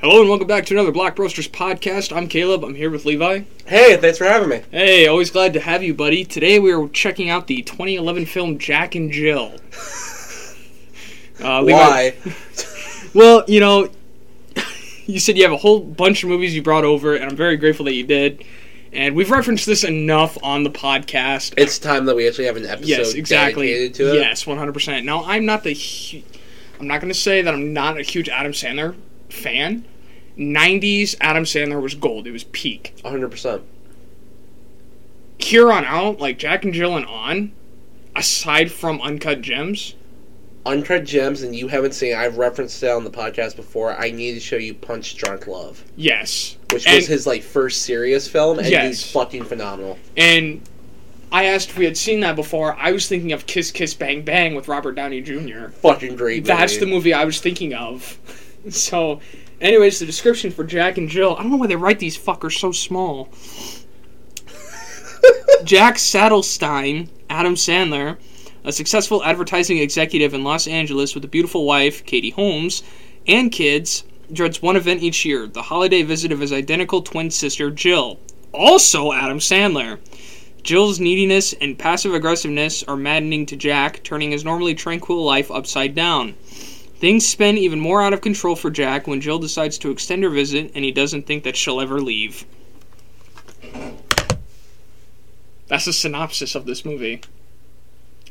Hello and welcome back to another Black Roasters podcast. I'm Caleb. I'm here with Levi. Hey, thanks for having me. Hey, always glad to have you, buddy. Today we are checking out the 2011 film Jack and Jill. Uh, Levi- Why? Well, you know, you said you have a whole bunch of movies you brought over, and I'm very grateful that you did. And we've referenced this enough on the podcast. It's time that we actually have an episode yes, exactly. dedicated to it. Yes, 100%. Now, I'm not the. Hu- I'm not going to say that I'm not a huge Adam Sandler fan. 90s Adam Sandler was gold. It was peak. 100%. Here on out, like Jack and Jill and on, aside from Uncut Gems, Uncut Gems, and you haven't seen I've referenced it on the podcast before. I need to show you Punch Drunk Love, yes. which And- was his like first serious film, and Yes. he's fucking phenomenal. And I asked if we had seen that before. I was thinking of Kiss Kiss Bang Bang with Robert Downey Jr. Fucking great. That's the movie. movie I was thinking of. so, anyways, the description for Jack and Jill. I don't know why they write these fuckers so small. Jack Sadelstein, Adam Sandler, a successful advertising executive in Los Angeles with a beautiful wife, Katie Holmes, and kids, dreads one event each year the holiday visit of his identical twin sister, Jill. Also, Adam Sandler. Jill's neediness and passive aggressiveness are maddening to Jack, turning his normally tranquil life upside down. Things spin even more out of control for Jack when Jill decides to extend her visit and he doesn't think that she'll ever leave. That's a synopsis of this movie.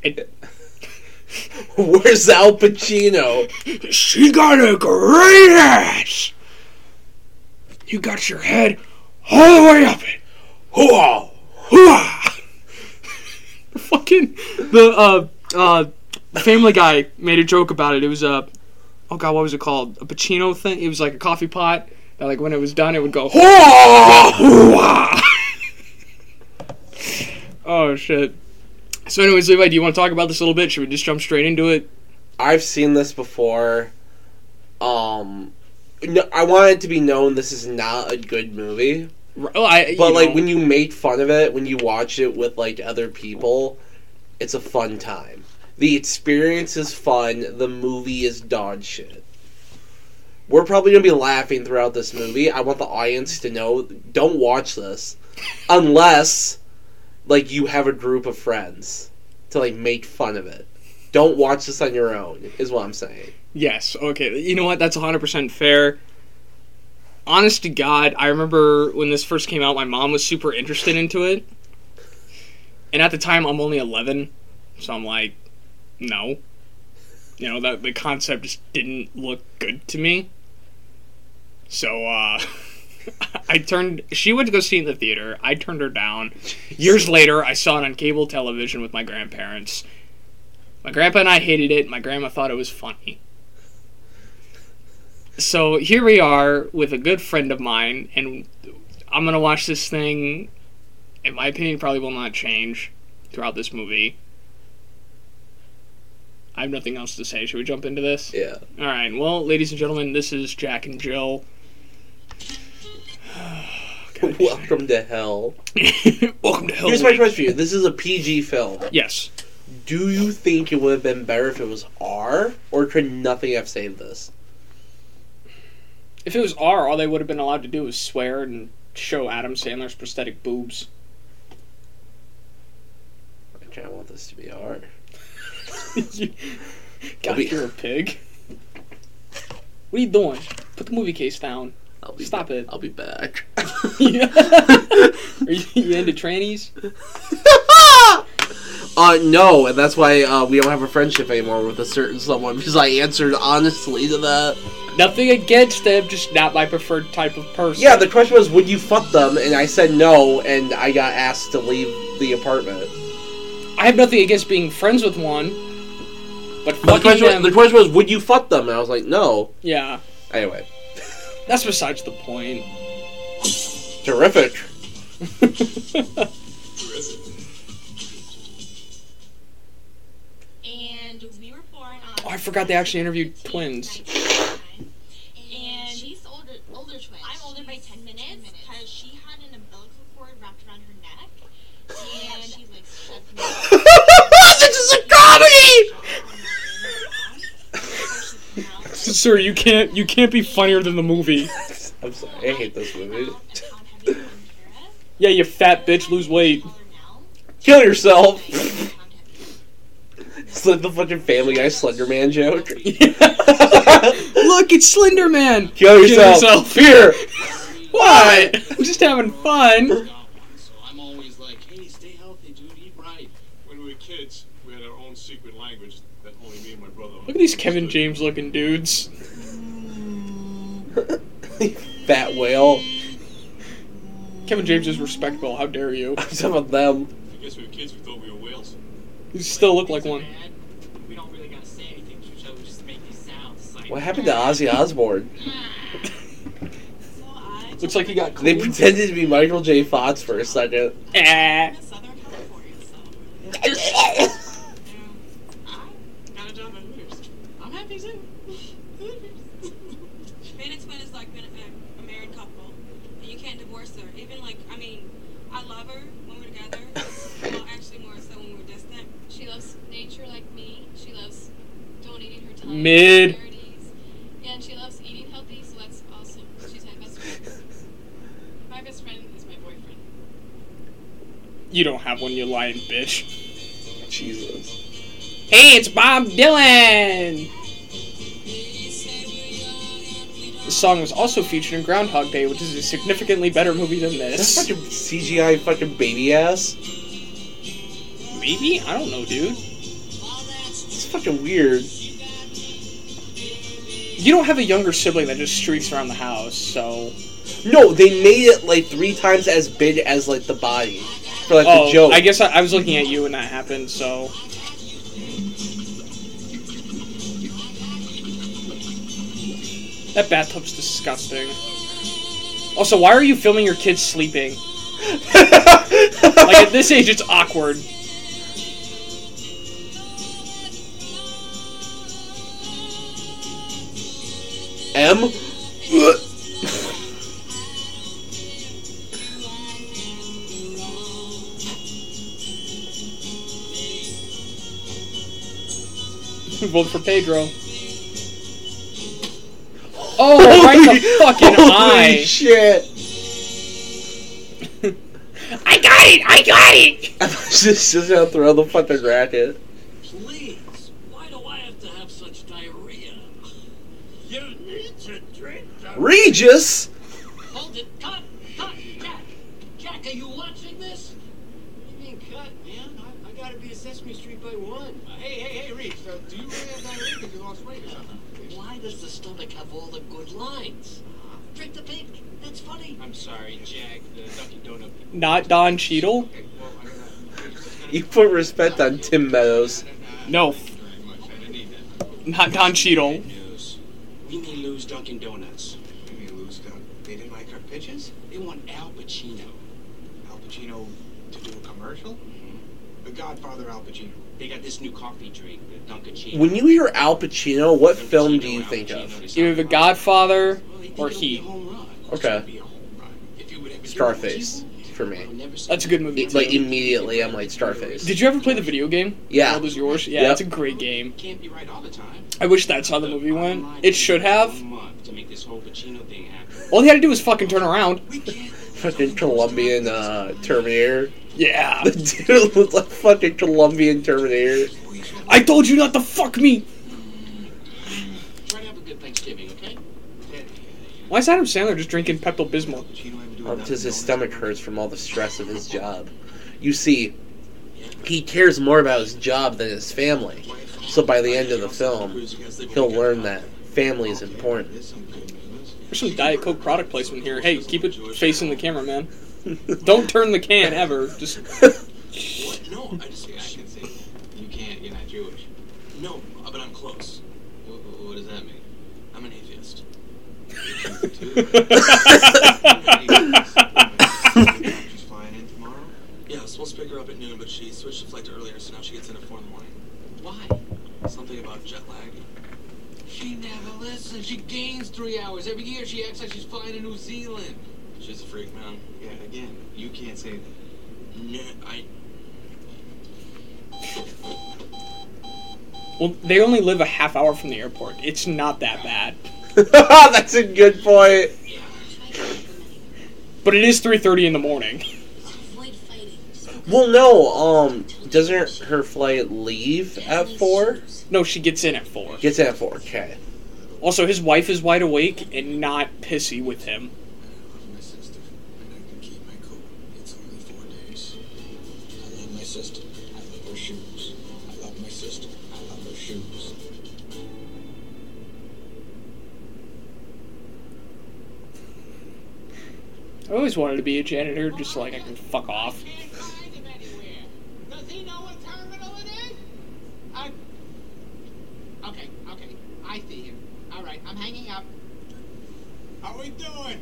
It, Where's Al Pacino? she got a great ass! You got your head all the way up it. Whoa! Hooah! Fucking the uh uh Family Guy made a joke about it. It was a oh god, what was it called? A Pacino thing. It was like a coffee pot that like when it was done, it would go oh shit. So, anyways, Levi, do you want to talk about this a little bit? Should we just jump straight into it? I've seen this before. Um, no, I want it to be known this is not a good movie. R- Oh, I, But like know, when you make fun of it, when you watch it with like other people, it's a fun time. The experience is fun. The movie is dog shit. We're probably gonna be laughing throughout this movie. I want the audience to know: don't watch this unless like you have a group of friends to like make fun of it. Don't watch this on your own. Is what I'm saying. Yes, okay. You know what? That's 100% fair. Honest to God, I remember when this first came out, my mom was super interested into it. And at the time, I'm only 11, so I'm like, no. You know, that the concept just didn't look good to me. So, uh, I turned. She went to go see it in the theater. I turned her down. Years later, I saw it on cable television with my grandparents. My grandpa and I hated it. My grandma thought it was funny. So here we are with a good friend of mine, and I'm gonna watch this thing. In my opinion, probably will not change throughout this movie. I have nothing else to say. Should we jump into this? Yeah. All right. Well, ladies and gentlemen, this is Jack and Jill. God. Welcome to hell. Welcome to Hell. Here's my question for you. This is a PG film. Yes. Do you think it would have been better if it was R, or could nothing have saved this? If it was R, all they would have been allowed to do was swear and show Adam Sandler's prosthetic boobs. I want this to be R. God, be- you're a pig. What are you doing? Put the movie case down. I'll be Stop ba- it. I'll be back. Yeah. Are you, you into trannies? uh, no, and that's why uh, we don't have a friendship anymore with a certain someone because I answered honestly to that. Nothing against them, just not my preferred type of person. Yeah, the question was, would you fuck them? And I said no, and I got asked to leave the apartment. I have nothing against being friends with one, but But the question, them. was, the question was, would you fuck them? And I was like, no. yeah, Anyway, that's besides the point. terrific. and we were born on. Oh, I forgot they actually interviewed twins. And she's older, older twin. I'm older by 10 minutes because she had an umbilical cord wrapped around her neck. And she's like shoved me this is a comedy. This is Sir, you can't you can't be funnier than the movie. I'm sorry, I hate this movie. Yeah, you fat bitch, lose weight. Kill yourself. It's like the fucking Family Guy Slender Man joke. Look, it's Slender Man. Kill yourself. yourself. Fear. Why? I'm just having fun. So I'm always like, hey, stay healthy, dude. Eat right. When we were kids, we had our own secret language that only me and my brother. Look at these Kevin James looking dudes. Fat whale. Kevin James is respectable. How dare you? I'm talking about them. I guess we were kids, we thought we were whales. You still look like one. We don't really gotta say anything to each other. We just make these sounds. Like, What happened to Ozzy Osbourne? Looks like he got They clean. pretended to be Michael J. Fox for a second. Ah. Southern California, so. Got a job at Hooters. I'm happy too. Being a twin is like being a, a married couple, and you can't divorce her. Even like, I mean, I love her when we're together. well, actually, more so when we're distant. She loves nature like me. She loves donating her time Mid. Yeah, and she loves eating healthy, so that's awesome. She's my best friend. My best friend is my boyfriend. You don't have one, you lying bitch. Jesus. Hey, it's Bob Dylan! Song was also featured in Groundhog Day, which is a significantly better movie than Is this. that fucking CGI fucking baby ass? Maybe? I don't know, dude. It's fucking weird. You don't have a younger sibling that just streaks around the house, so. No, they made it like three times as big as like the body for like oh, the joke. I guess I, I was looking at you when that happened, so. That bathtub's disgusting. Also, why are you filming your kids sleeping? Like, at this age, it's awkward. M. Vote for Pedro. Oh, right the fucking Holy eye. shit! I got it! I got it! I was just, just gonna throw the fucking racket. Please, why do I have to have such diarrhea? You need to drink the Regis! Hold it, cut, cut, Jack. Jack, are you watching this? You mean cut, man? I, I gotta be a Sesame Street by one. Uh, hey, hey, hey, Reach, uh, do you really have diarrhea because you lost weight or something? Why does the stomach have all the good lines? Drink the pink. That's funny. I'm sorry, Jack, the Dunkin' Donut. Not Don Cheadle? Okay, well, I gotta... You put respect on Tim Meadows. No, Very much, I didn't need that. not Don Cheadle. News. We may lose Dunkin' Donuts. We may lose Dunk. They didn't like our pitches? They want Al Pacino. Al Pacino to do a commercial? Mm-hmm. The Godfather Al Pacino. They got this new coffee drink, the Dunkaccino. When you hear Al Pacino, what film do you think of? Either The Godfather or Heat. Okay. Be a home run. If you would ever Scarface, for me. That's a good movie. It- like immediately, I'm like Starface. Did you ever play the video game? Yeah. World is yours. Yeah, Yep. it's a great game. Can't be right all the time. I wish that's how the movie went. It should have. One month to make this whole Pacino thing happen. All he had to do was fucking turn around. Fucking Colombian uh, Terminator. Yeah. The dude looks like fucking Colombian Terminator. I told you not to fuck me. Try to have a good Thanksgiving, okay? Why is Adam Sandler just drinking Pepto Bismol? Pacino ever do oh, a because his stomach hurts from all the stress of his job. You see, he cares more about his job than his family. So by the end of the film, he'll learn that family is important. There's some. There's some Diet Coke product placement here. Hey, keep it facing the camera, man. Don't turn the can ever. Just What? No, I just. See, I can see. You can't, you're not Jewish. No, uh, but I'm close. What, what does that mean? I'm an atheist. She's flying in tomorrow? Yeah, I was supposed to pick her up at noon, but she switched the flight to earlier, so now she gets in at 4 in the morning. Why? Something about jet lag. She never listens. She gains three hours. Every year she acts like she's flying to New Zealand. She's a freak, man. Yeah, again, you can't say that. No, I. Well, they only live a half hour from the airport. It's not that bad. That's a good point. But it is 3:30 in the morning. Well, no. Um, doesn't her flight leave at four? No, she gets in at 4. Gets in at four. Okay. Also, his wife is wide awake and not pissy with him. I always wanted to be a janitor, just so like I can fuck off. Can't find him anywhere. Does he know what terminal it is? I... Okay, okay. I see him. All right, I'm hanging up. How are we doing?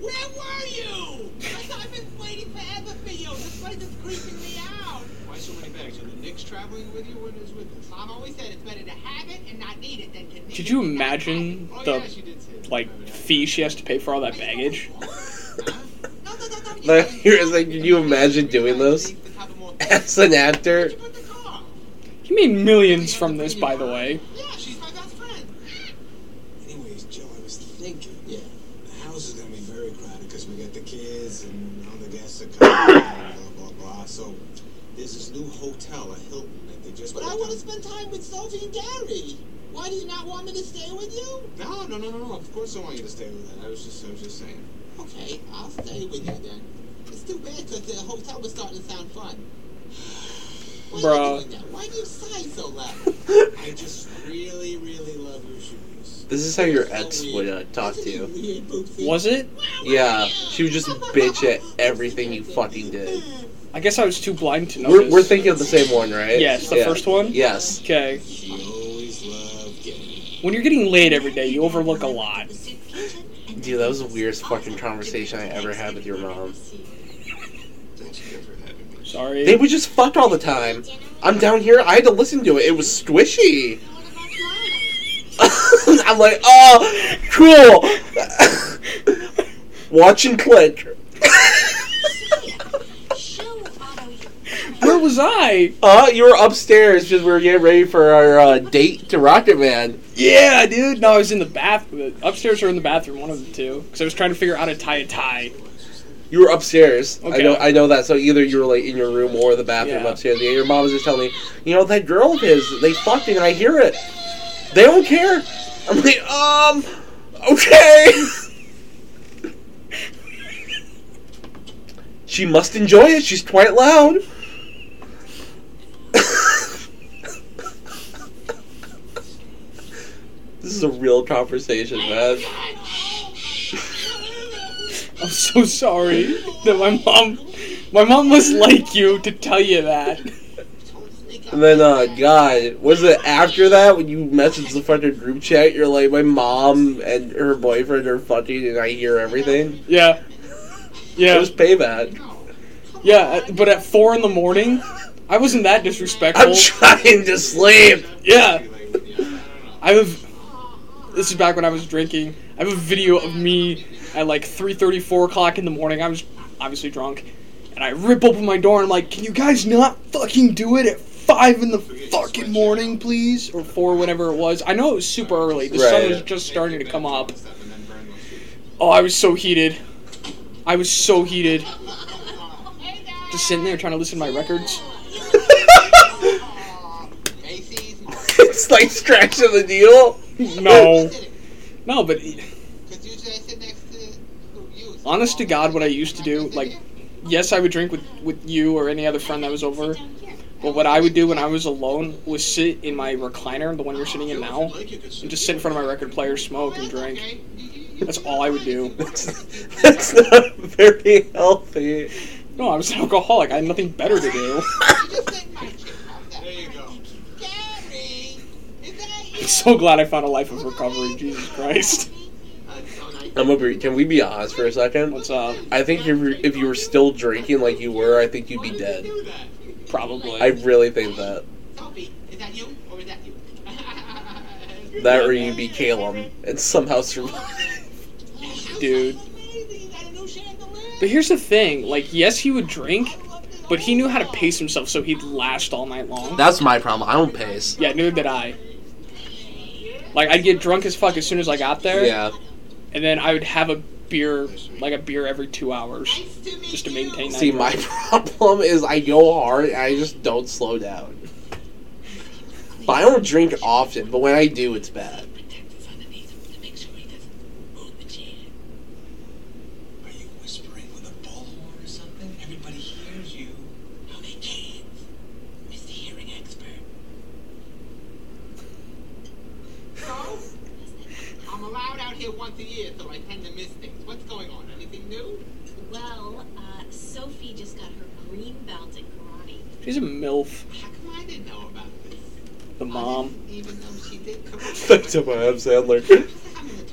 Where were you? I've been waiting forever for you. This place is creeping me out. Why so many bags? Are the Knicks traveling with you when it's with us? Mom always said it's better to have it and not need it than to need Could you imagine Oh, the yeah, she did say that. like fee she has to pay for all that baggage? It. No, no, no, no. you Like, can't. here's like, can you imagine doing this Realize the cover more- as an actor? You put the car? He made millions from this, by the way. Yeah, she's my best friend. Anyways, Joe, I was thinking. Yeah. The house is gonna be very crowded because we got the kids and all the guests are coming blah blah blah. So there's this new hotel, a Hilton, that they just. But I want to spend time with Sophie and Gary. Why do you not want me to stay with you? No, no, no, no, no. Of course I want you to stay with that. I was just, I was just saying. Okay, I'll stay with you then. It's too bad because the hotel was starting to sound fun. Why Bruh. Are you doing that? Why do you sigh so loud? I just really, really love your shoes. This is how your ex would uh, talk to you. Weird, Was it? Yeah, she would just bitch at everything you fucking did. I guess I was too blind to We're, notice. we're thinking of the same one, right? Yes, the first one? Yes. Okay. She always loved getting. When you're getting laid every day, you overlook a lot. Dude, that was the weirdest fucking conversation I ever had with your mom. Thank you for having me. Sorry. They would just fuck all the time. I'm down here, I had to listen to it. It was squishy. I'm like, oh, cool. Watch and click. Where was I? Uh, you were upstairs because we were getting ready for our uh, date to Rocket Man. Yeah, dude. No, I was in the bath. Upstairs or in the bathroom, one of the two. Because I was trying to figure out how to tie a tie. You were upstairs. I Okay. know. I know that. So either you were like in your room or the bathroom Yeah. upstairs. Yeah, your mom was just telling me, you know, that girl of his, they fucked and I hear it. They don't care. I'm like, um, okay. she must enjoy it. She's quite loud. This is a real conversation, man. I'm so sorry that my mom. My mom was like you to tell you that. And then, uh, God, was it after that when you messaged the fucking group chat? You're like, my mom and her boyfriend are fucking, and I hear everything. Yeah. Yeah. It was payback. Yeah, but at four in the morning, I wasn't that disrespectful. I'm trying to sleep. Yeah. I have. This is back when I was drinking. I have a video of me at like 3:30, 4 o'clock in the morning. I was obviously drunk, and I rip open my door and I'm like, "Can you guys not fucking do it at five in the fucking morning, please?" Or four, whatever it was. I know it was super early. The sun was just starting to come up. Oh, I was so heated. I was so heated. Just sitting there trying to listen to my records. It's like scratching the needle. No, no, but Because usually I sit next to you. honest to God, what I used to do, like, yes, I would drink with, with you or any other friend that was over. But what I would do when I was alone was sit in my recliner, the one you're sitting in now, and just sit in front of my record player, smoke, and drink. That's all I would do. That's, that's not very healthy. No, I was an alcoholic. I had nothing better to do. so glad I found a life of recovery. Jesus Christ. I'm over. Can we be honest for a second? What's up? I think if you if you were still drinking like you were, I think you'd be dead. Probably. I really think that. Sophie, is that you or is that you? That or you'd be Caleb and somehow survive. Dude. Amazing, you got a new chandelier. But here's the thing, like, yes, he would drink, but he knew how to pace himself so he'd last all night long. That's my problem. I don't pace. Yeah, neither did I. Like I'd get drunk as fuck as soon as I got there, Yeah. and then I would have a beer, like a beer every two hours, Nice to meet just to maintain that. See, my problem is I go hard and I just don't slow down. But I don't drink often, but when I do, it's bad. Protectors underneath him to make sure he doesn't move the chair. Are you whispering with a bullhorn or something? Everybody hears you. No, they can't. Mr. Hearing Expert. So, I'm allowed out here once a year, so I tend to miss things. What's going on? Anything new? Well, uh, Sophie just got her green belt in karate. She's a milf. How come I didn't know about this? The I mom. didn't even know she did karate. Back to my Adam Sandler.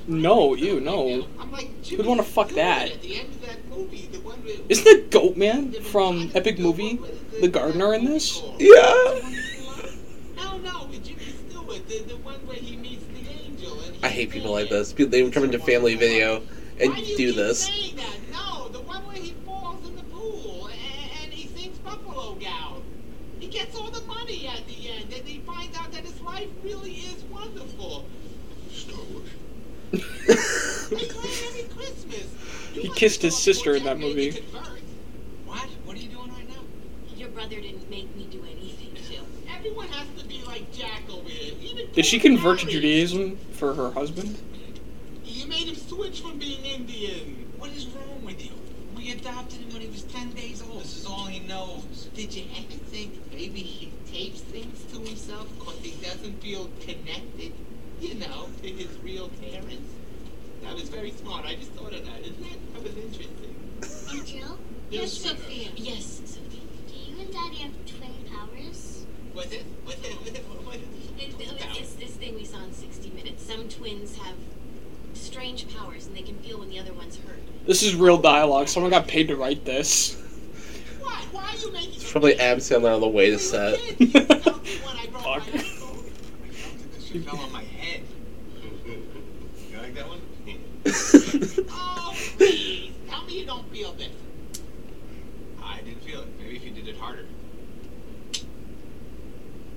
No, you no. I'm Who'd wanna fuck Jimmy that? Stewart At the end of that movie, the one with- Isn't the Goat Man from Epic Movie, the gardener in this? Yeah. No, no, with Jimmy Stewart, the, the one where he meets the angel. And I hate people like this. People, they come into family video and do you do keep this. saying that? No, the one where he falls in the pool and, and he sings Buffalo Gal. He gets all the money at the end, and he finds out that his life really is wonderful. Star Wars. They play it every Christmas. You He must kissed his sister in that movie. What? What are you doing right now? Your brother didn't make me do anything, Jill. Everyone has to be like Jack over here. Even Did she convert to Judaism for her husband? You made him switch from being Indian. What is wrong with you? We adopted him when he was 10 days old. This is all he knows. Did you ever think maybe he tapes things to himself because he doesn't feel connected, you know, to his real parents? That was very smart. I just thought of that. Isn't that? That was interesting. And Jill? Yes, Sophia. Yes, Sophia. Do you and Daddy have twin powers? Was it? Was it? Was it? Was it? It, it's this thing we saw in 60 Minutes. Some twins have strange powers and they can feel when the other one's hurt. This is real dialogue. Someone got paid to write this. Why?Hy are you making It's probably Adam Sandler on the way to set. Fuck. Because she fell on my head. You like that one? Oh, please. Tell me you don't feel this. I didn't feel it. Maybe if you did it harder.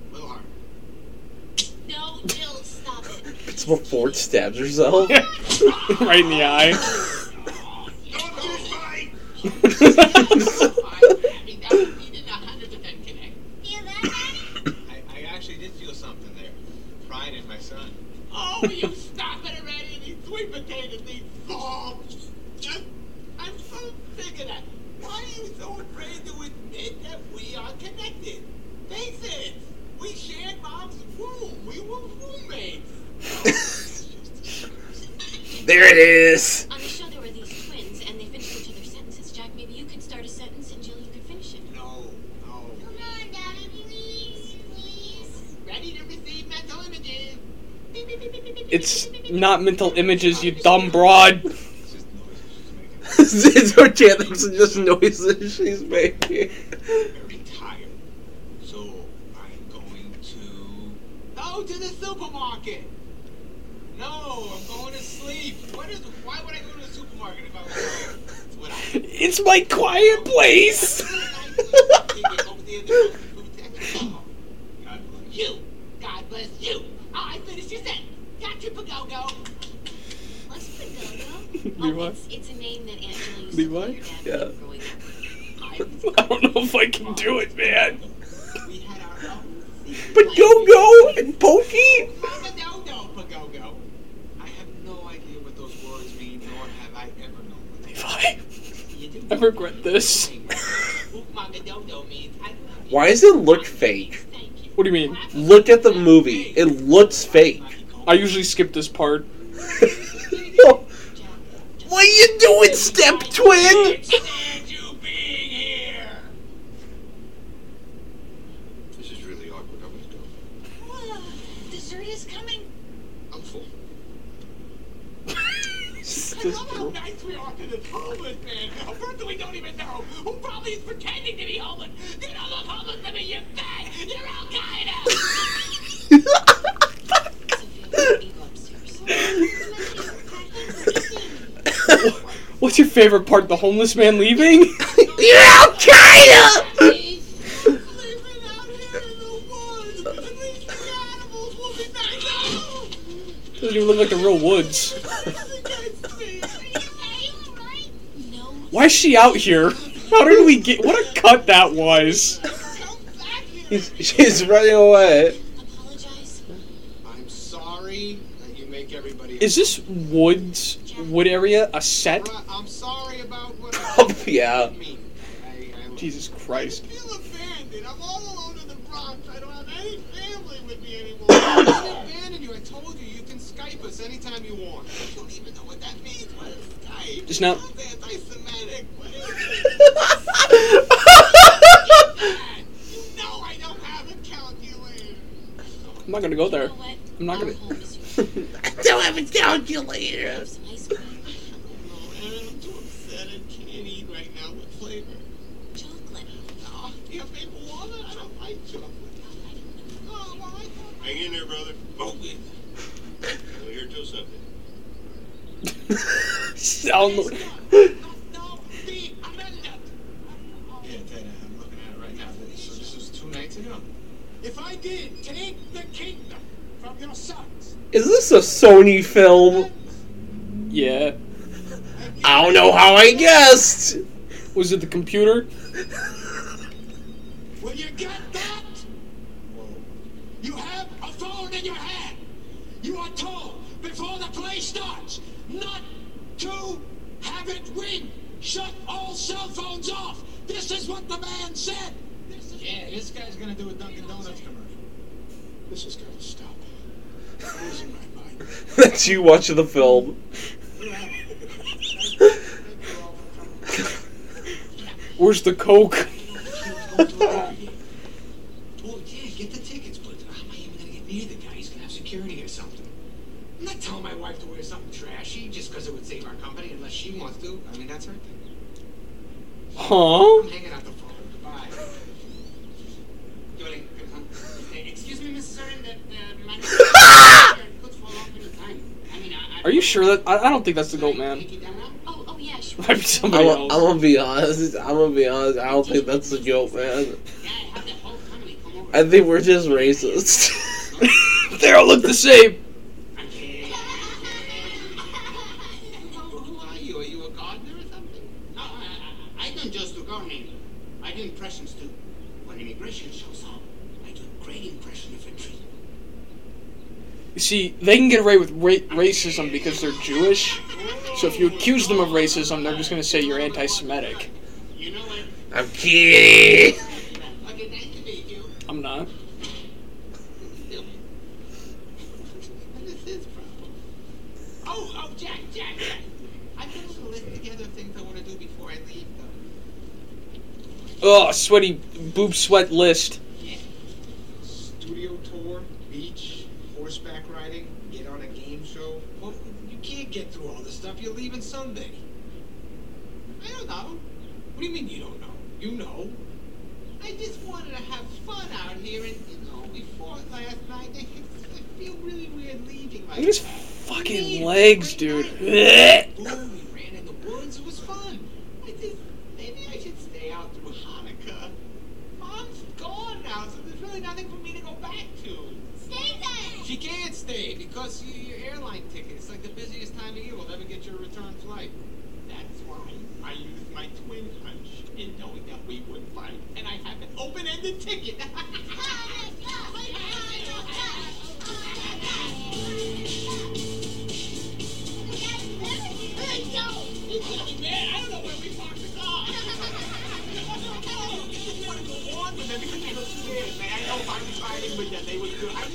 A little harder. No, Jill, stop it. It's before Ford stabs herself. right in the eye. Don't fight! I mean, that was, he didn't 100% connect. Feel that, Daddy? I, I actually did feel something there. Pride in my son. Oh, you stop it already, these sweet potatoes, these oh, just, I'm so sick of that. Why are you so afraid to admit that we are connected? Face it, we shared mom's womb. We were roommates. There it is. On the show, there were these twins and they finished each other's sentences. Jack, maybe you could start a sentence and Jill, you could finish it. No, no. Come on, Daddy, please, please. Ready to receive mental images. Beep, beep, beep, beep, beep, beep, It's not mental beep, beep, images, you dumb broad. It's just noises she's making. it's her chance and just noises she's making. Very tired. So, I'm going to... Go to the supermarket. No, I'm going to sleep. What is? Why would I go to the supermarket if I was tired? That's what I. It's my quiet place. God bless. You. God bless you. Oh, I finished your sentence. Got you, Pagogo. What's Pagogo? Levi? Oh, it's, it's a name that Aunt Jill used Levi? to call your dad Yeah. when you were growing up. I don't know if I can do it, man. We had our own secret But go go and Pokey. Pagogo, Pagogo. I have no idea what those words mean, nor have I ever known what they Levi, You do. I regret this. Upmagadodo means I love you. Why does it look fake? What do you mean? Look at the movie. It looks fake. I usually skip this part. what are you doing, step twin? What's your favorite part? The homeless man leaving? yeah, kinda! Doesn't even look like the real woods. Why is she out here? How did we get. What a cut that was! She's running away. Is this Woods Wood area a set? I'm sorry about what Oh, yeah. I mean. I, I, Jesus I Christ. feel abandoned. I'm all alone in the Bronx. I don't have any family with me anymore. I didn't abandon you. I told you you can Skype us anytime you want. I don't even know what that means. What is Skype? Just now- anti-Semitic. What is? You know I don't have a calculator. I'm not gonna go there. You know what? I'm not gonna- home this week. I don't have a calculator. Have some ice cream. No, Aaron, I'm too upset. I can't eat right now. What flavor? Chocolate. Oh, do you have maple walnut? I don't like chocolate. Well, I thought... Oh, Hang in there, brother. Oh, yeah. We're here till Sunday. Sound. No, no, the amendment. Yeah, Ted, I'm looking at it right now. So this was two nights ago. If I did take the kingdom from your sons, Is this a Sony film? Yeah. I don't know how I guessed. Was it the computer? will you get that? You have a phone in your hand. You are told before the play starts not to have it ring. Shut all cell phones off. This is what the man said. This is yeah, this guy's gonna do a Dunkin' Donuts commercial. This is got to stop. I'm losing my mind. That's you watching the film. Where's the coke? Well, yeah, get the tickets, but how am I even gonna get near the guy? He's gonna have security or something. I'm not telling my wife to wear something trashy just because it would save our company unless she wants to. I mean, that's her thing. Huh? Are you sure that? I, I don't think that's the goat man. Take you down now? Oh, oh yeah, sure. Might be somebody I'm, I'm gonna be honest. I'm gonna be honest. I don't think that's the joke, man. Yeah, I have that whole family come over. I think we're just racist. they all look the same. I'm kidding. Who are you? Are you a gardener or something? No, I, I, I don't just do gardening. I do impressions too. When immigration shows up, I do a great impression of a tree. You see, they can get away with ra- racism because they're Jewish. So if you accuse them of racism, they're just gonna say you're anti-Semitic. You know what? I'm kidding. Okay, nice to meet you. I'm not. What is his problem? Oh, sweaty boob sweat Jack. I put a little list together of things I want to do before I leave, though. Oh, sweaty boob sweat list. Studio tour, beach, horseback riding, get on a game show. Well, you can't get through all this stuff. You're leaving Sunday. I don't know. What do you mean you don't know? You know. I just wanted to have fun out here, and you know, before last night, I, I feel really weird leaving like Look at his that. fucking Man, legs, great dude. night. Ooh, we ran in the woods. It was fun. I just maybe I should stay out through Hanukkah. Mom's gone now, so there's really nothing for me to go back to. Stay there. She can't stay because y- your airline ticket. It's like the busiest time of year. We'll never get your return flight. That's why I used my twin punch in knowing that we would fight. And I have an open-ended ticket.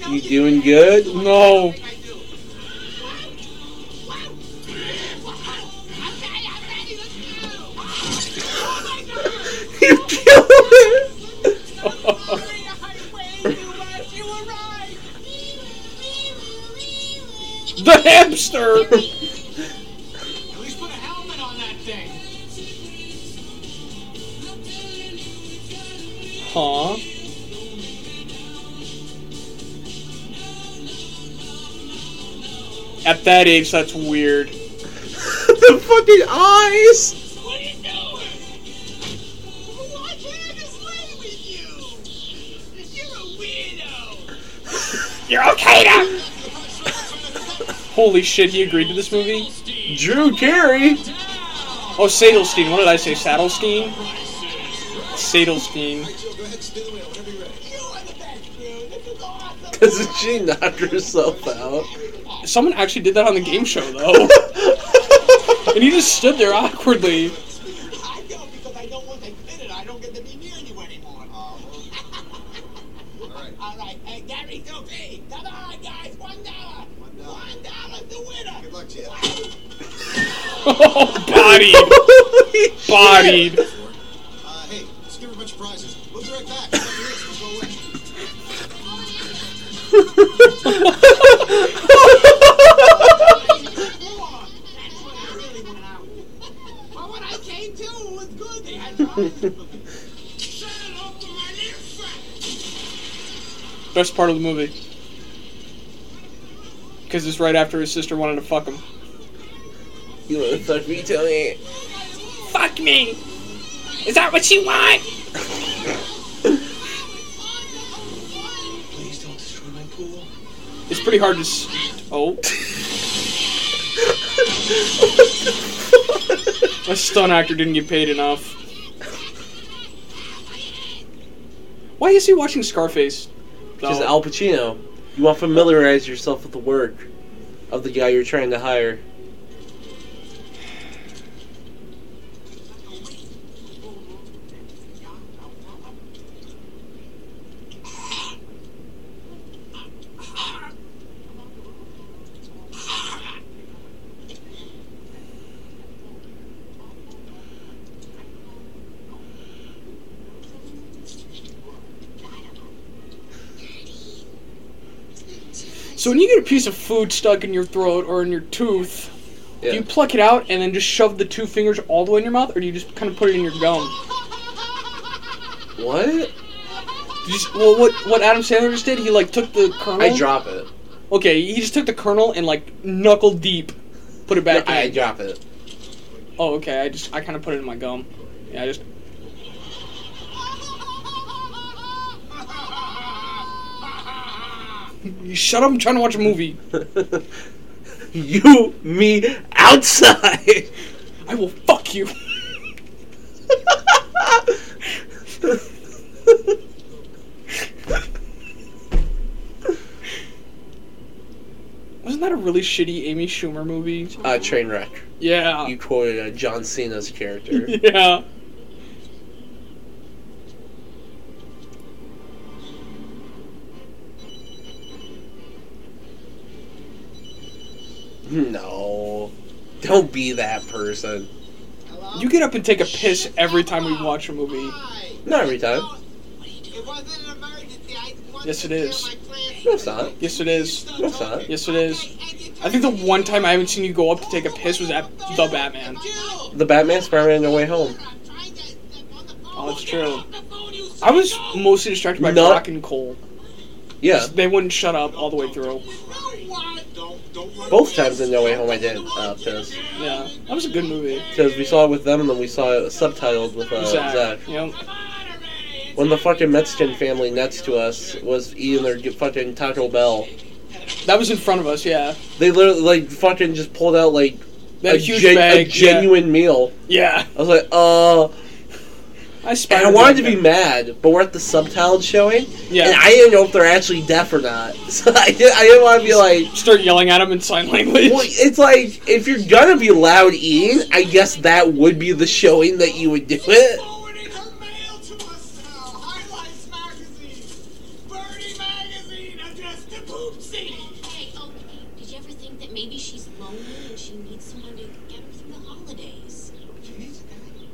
You doing good? No. You killed it. The hamster. That age, that's weird. the fucking eyes. You doing? Why can't I just lay with you? You're a weirdo. You're okay now. Holy shit, he agreed to this movie? Drew Carey. Oh, Sadelstein. What did I say? Saddlestein? Sadelstein. Joe, go ahead, spin the wheel whenever you're ready. You are the best, Drew. This is awesome. Doesn't she knock herself out? Someone actually did that on the game show, though. and he just stood there awkwardly. I don't because I don't want to it. I don't get to be near you anymore. All right. All right, hey, Gary Sophie, come on, guys, one dollar. One dollar. One dollar's winner. Good luck to you. Oh, bodied. Bodied. Best part of the movie. Because it's right after his sister wanted to fuck him. You wanna fuck me, Tony? Fuck me! Is that what you want? Please don't destroy my pool. It's pretty hard to. S- oh. A stunt actor didn't get paid enough. Why is he watching Scarface? Because though? Al Pacino. You want to familiarize yourself with the work of the guy you're trying to hire. So when you get a piece of food stuck in your throat or in your tooth, Yeah. do you pluck it out and then just shove the two fingers all the way in your mouth, or do you just kind of put it in your gum? What? You just, well, what what Adam Sandler just did, he like took the kernel. I drop it. Okay, he just took the kernel and like knuckle deep, put it back. No, I drop it. Oh, okay. I just I kind of put it in my gum. Yeah, I just. Shut up! I'm trying to watch a movie. you, me, outside. I will fuck you. Wasn't that a really shitty Amy Schumer movie? uh, Trainwreck. Yeah. You quoted uh, John Cena's character. yeah. No. Don't be that person. Hello? You get up and take a piss every time we watch a movie. Not every time. It wasn't an emergency. I wanted Yes, it to is. clear my plans. No, it's not. Yes, it is. No, it's not. Yes, it is. I think the one time I haven't seen you go up to take a piss was at the Batman. The Batman, Spider-Man, No Way Home. Oh, that's true. I was mostly distracted by Not- Brock and Cole. Yeah. They wouldn't shut up all the way through. Both times in No Way Home I did uh, piss. Yeah, that was a good movie. Because we saw it with them and then we saw it subtitled with uh, Zach. Zach. Yep. When the fucking Mexican family next to us was eating their fucking Taco Bell, That was in front of us. Yeah. they literally like fucking just pulled out like a, huge gen- bag. a genuine meal. Yeah. I was like, uh, I and. I wanted to be mad, but we're at the subtitled showing, Yeah. and I didn't know if they're actually deaf or not. So I, did, I didn't want to be like, Start yelling at them in sign language. well, it's like if you're gonna be loud eating, I guess that would be the showing that you would do it. Forwarding her mail to us now. Highlights magazine. Birdie magazine. Addressed to Poopsie. Hey, oh, did you ever think that maybe she's lonely and she needs someone to get her through the holidays? She needs a guy.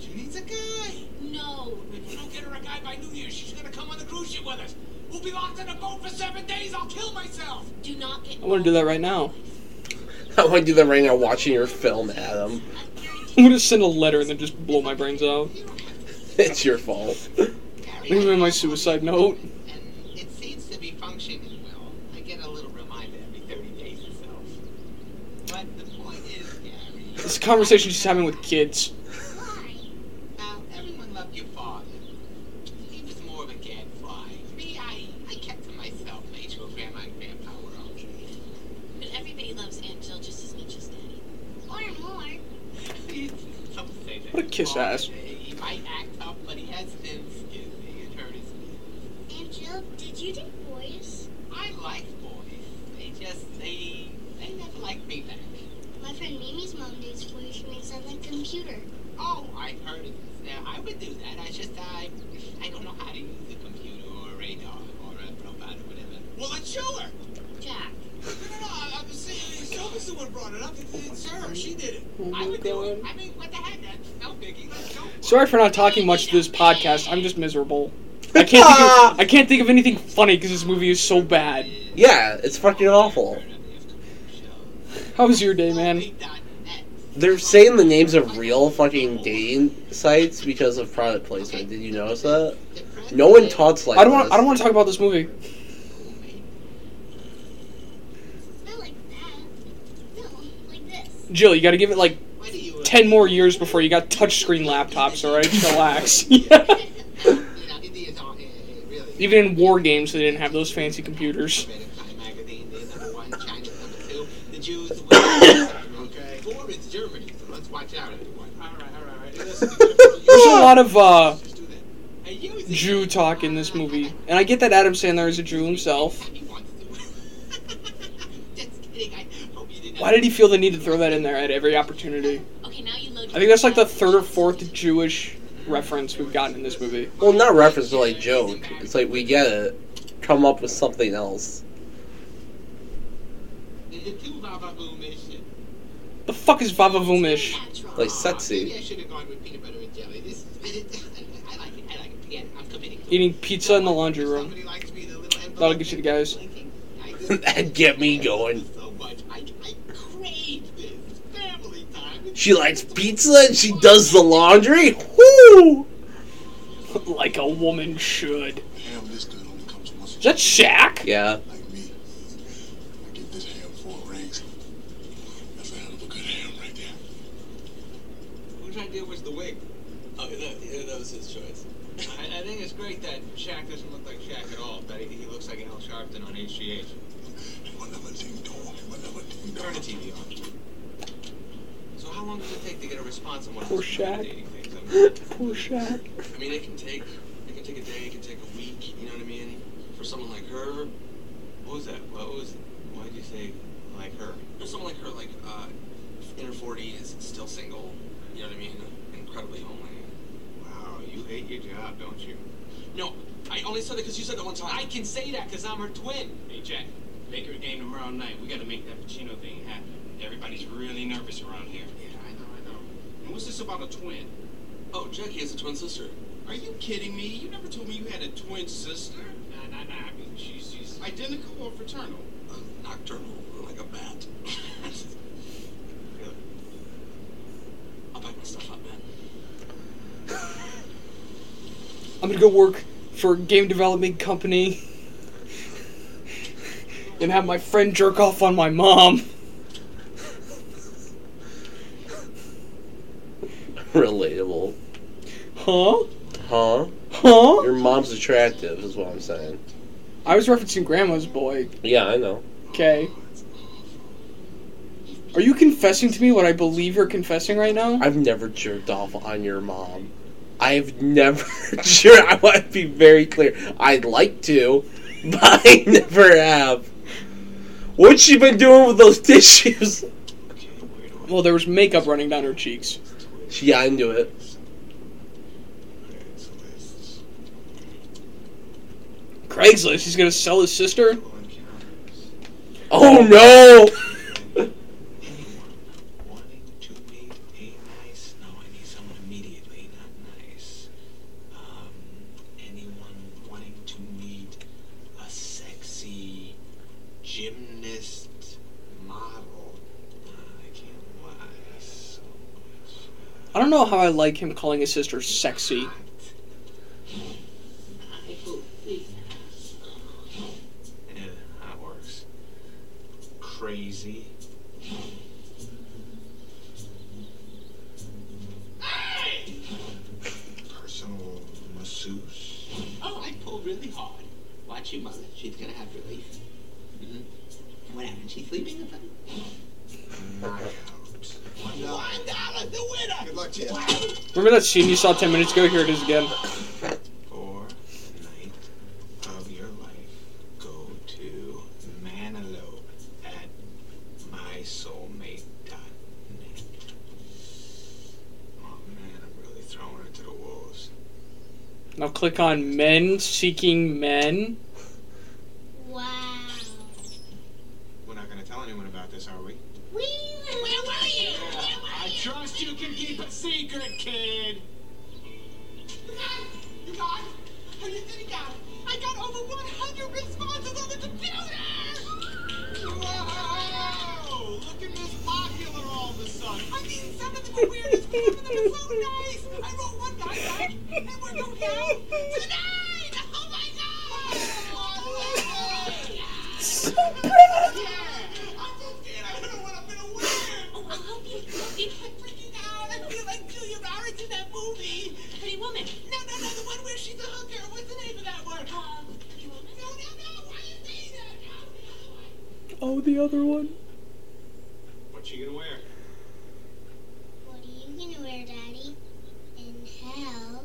She needs a guy. No. If we don't get her a guy by New Year's, she's gonna come on the cruise ship with us. We'll be locked in a boat for seven days. I'll kill myself. Do not get I want to do that right now. I want to do that right now, watching your film, Adam. I'm gonna send a letter and then just blow my brains out. It's your fault. Leave me my suicide note. And it seems to be functioning well. I get a little reminder every 30 days or so. But the point is, Gary, It's a conversation she's having with kids. now everyone loved your father. He was more of a gadfly. Me, I, I kept to myself, made sure Grandma and Grandpa were okay. But everybody kiss ass. He might act tough, but he has thin skin. It hurt his skin. And did you date boys? I like boys. They just they they never liked me back. My friend Mimi's mom dates boys. She makes on the computer. Oh, I've heard of this. Now I would do that. I just I I don't know how to use a computer or a radar or a robot or whatever. Well, let's show her. Jack. No, no, no. I- I'm just saying. Sylvia's the one brought it up. It- It's her. She did it. I my would do it. I mean, what the heck? That's no biggie. Let's go. for it. Sorry for not talking much to this podcast. I'm just miserable. I can't think of, I can't think of anything funny because this movie is so bad. Yeah, it's fucking awful. How was your day, man? They're saying the names of real fucking dating sites because of product placement. Did you notice that? No one talks like I don't want. this. I don't want to talk about this movie. Not like that. No, like this. Jill, you got to give it like What do you? Ten more years before you got touchscreen laptops. All right, relax. You know, it is all- really. Even in war games, they didn't have those fancy computers. There's a lot of uh, Just do that. Hey, you is Jew talk in this movie, and I get that Adam Sandler is a Jew himself. He wants to. Just kidding. I hope you didn't. Why did he feel the need to throw that in there at every opportunity? Okay, now you load. I think that's like the third or fourth Jewish reference we've gotten in this movie. Well, not reference, but like joke. It's like we get it. Come up with something else. Is it too vavavoomish? The fuck is Vavavumish? Natural. Like Maybe I sexy. should have gone with peanut butter and jelly. I like it. I like it. I'm committing. Eating pizza in the laundry room. Somebody likes me, the little envelope That'll get you the guys. blinking. I just- That'd get me going. so much. I, I crave this family time. It's She likes pizza and she does the laundry. Whoo! like a woman should. Ham this good only comes once a Is that Shaq? Yeah. like me. I give this ham four rings. That's a hell of a good ham right there. Whose idea was the wig? Long does it take to get a response on one Poor of those Shaq. dating things? I mean, Poor Shaq. I mean, it can take it can take a day, it can take a week. You know what I mean? For someone like her, what was that? What was? Why did you say like her? For someone like her, like uh, in her forties, still single. You know what I mean? Incredibly homely. Wow, you hate your job, don't you? No, I only said it because you said that one time. I can say that because I'm her twin. Hey, Jack, Baker game tomorrow night. We gotta make that Pacino thing happen. Everybody's really nervous around here. Yeah, I know, I know. And what's this about a twin? Oh, Jackie has a twin sister. Are you kidding me? You never told me you had a twin sister. Nah, nah, nah. I mean, she's, she's identical or fraternal? Uh, nocturnal, like a bat. I'll pack my stuff up, man. I'm gonna go work for a game development company and have my friend jerk off on my mom. Huh? Huh? Huh? Your mom's attractive, is what I'm saying. I was referencing Grandma's boy. Yeah, I know. Okay. Are you confessing to me what I believe you're confessing right now? I've never jerked off on your mom. I've never. sure, I want to be very clear. I'd like to, but I never have. What's she been doing with those tissues? Well, there was makeup running down her cheeks. She got into it. Craigslist. He's gonna sell his sister. Oh no! Wanting to meet a nice. No, I need someone immediately, not nice. Anyone wanting to meet a sexy gymnast model. I can't lie so much. I don't know how I like him calling his sister sexy. Yeah, that works. Crazy. Personal masseuse. Oh, I pulled really hard. Watch your mother. She's gonna have relief. Mm-hmm. What happened? She's sleeping or something? Knockout. One dollar, the winner. Good luck to you. Remember that scene you saw 10 minutes ago? Here it is again. For the night of your life, go to Manalope at mysoulmate.net. Oh man, I'm really throwing it to the wolves. Now click on Men Seeking Men. Wow. We're not gonna tell anyone about this, are we? We Where were you? Where were I trust you can keep a secret, kid. You guys, are you sitting down? I got over 100 responses on the computer! Whoa! Look at Miss Popular all of a sudden. I mean, some of them are weird as fuck, some of them are so nice! Oh my god! So I'm I don't know what I'm gonna wear! Oh, I'll help you. Freaking out! I feel like in that movie! Pretty woman. No, no, no, the one where she's a hooker! What's the name of that one? Pretty woman. No, no, no! Why you saying that? Oh, the other one. What's she gonna wear? What are you gonna wear, Daddy? In hell.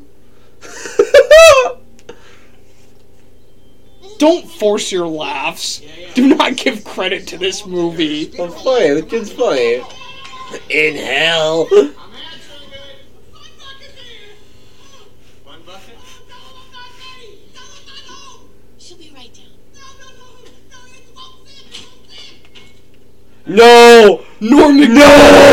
Don't force your laughs. Do not give credit to this movie. I'm funny. The kid's funny. In hell. I'm answering it.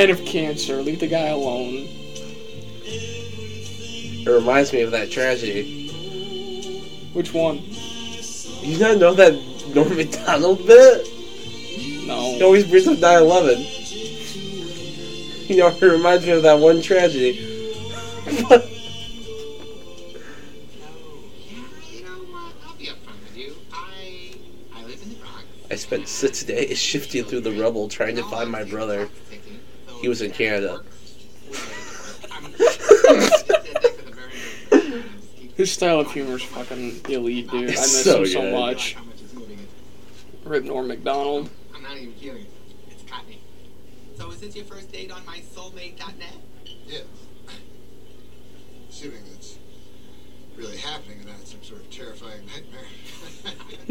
He was dying of cancer. Leave the guy alone. It reminds me of that tragedy. Which one? You not know that Norm Macdonald bit? No. He No. always brings up 9/11. You know, it reminds me of that one tragedy. You know? I'll be upfront with you. I I live in the Bronx. I spent six days shifting through the rubble trying to find my brother. He was in Canada. His style of humor is fucking elite, dude. I miss so him so good. much. Rip Norm Macdonald. I'm not even kidding. It's Courtney. So is this your first date on my soulmate.net? Yeah. Assuming it's really happening and not some sort of terrifying nightmare.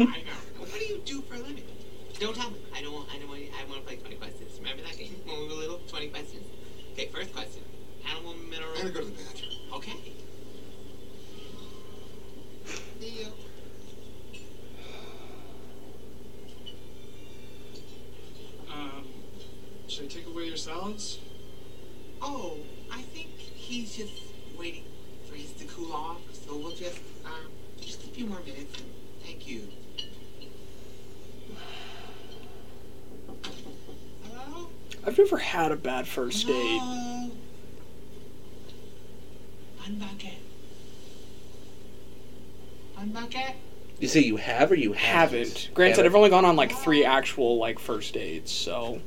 I know. What do you do for a living? Don't tell me. 20 questions. Okay. First question. Animal, mineral. I'm gonna go to the bathroom. Okay. Deal. Um, should I take away your salads? Oh, I think he's just waiting for his to cool off. So we'll just um just a few more minutes. And thank you. Hello. I've never had a bad first date. Hello? Bucket. Fun bucket. You say you have or you haven't? Haven't. Granted, I've only gone on like three oh. actual like first dates, so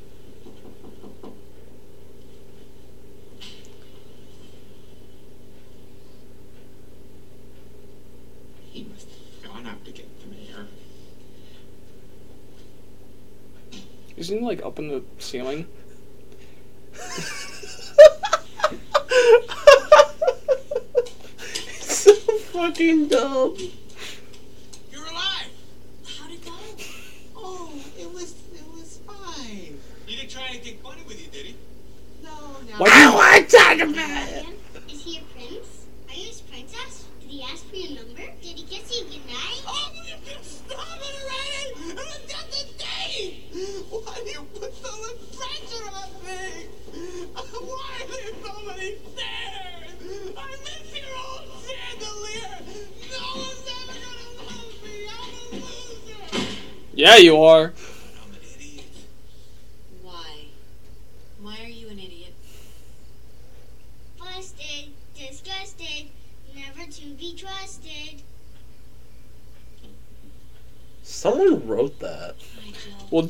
He must have gone up to get the mayor. isn't he like up in the ceiling? Fucking dumb.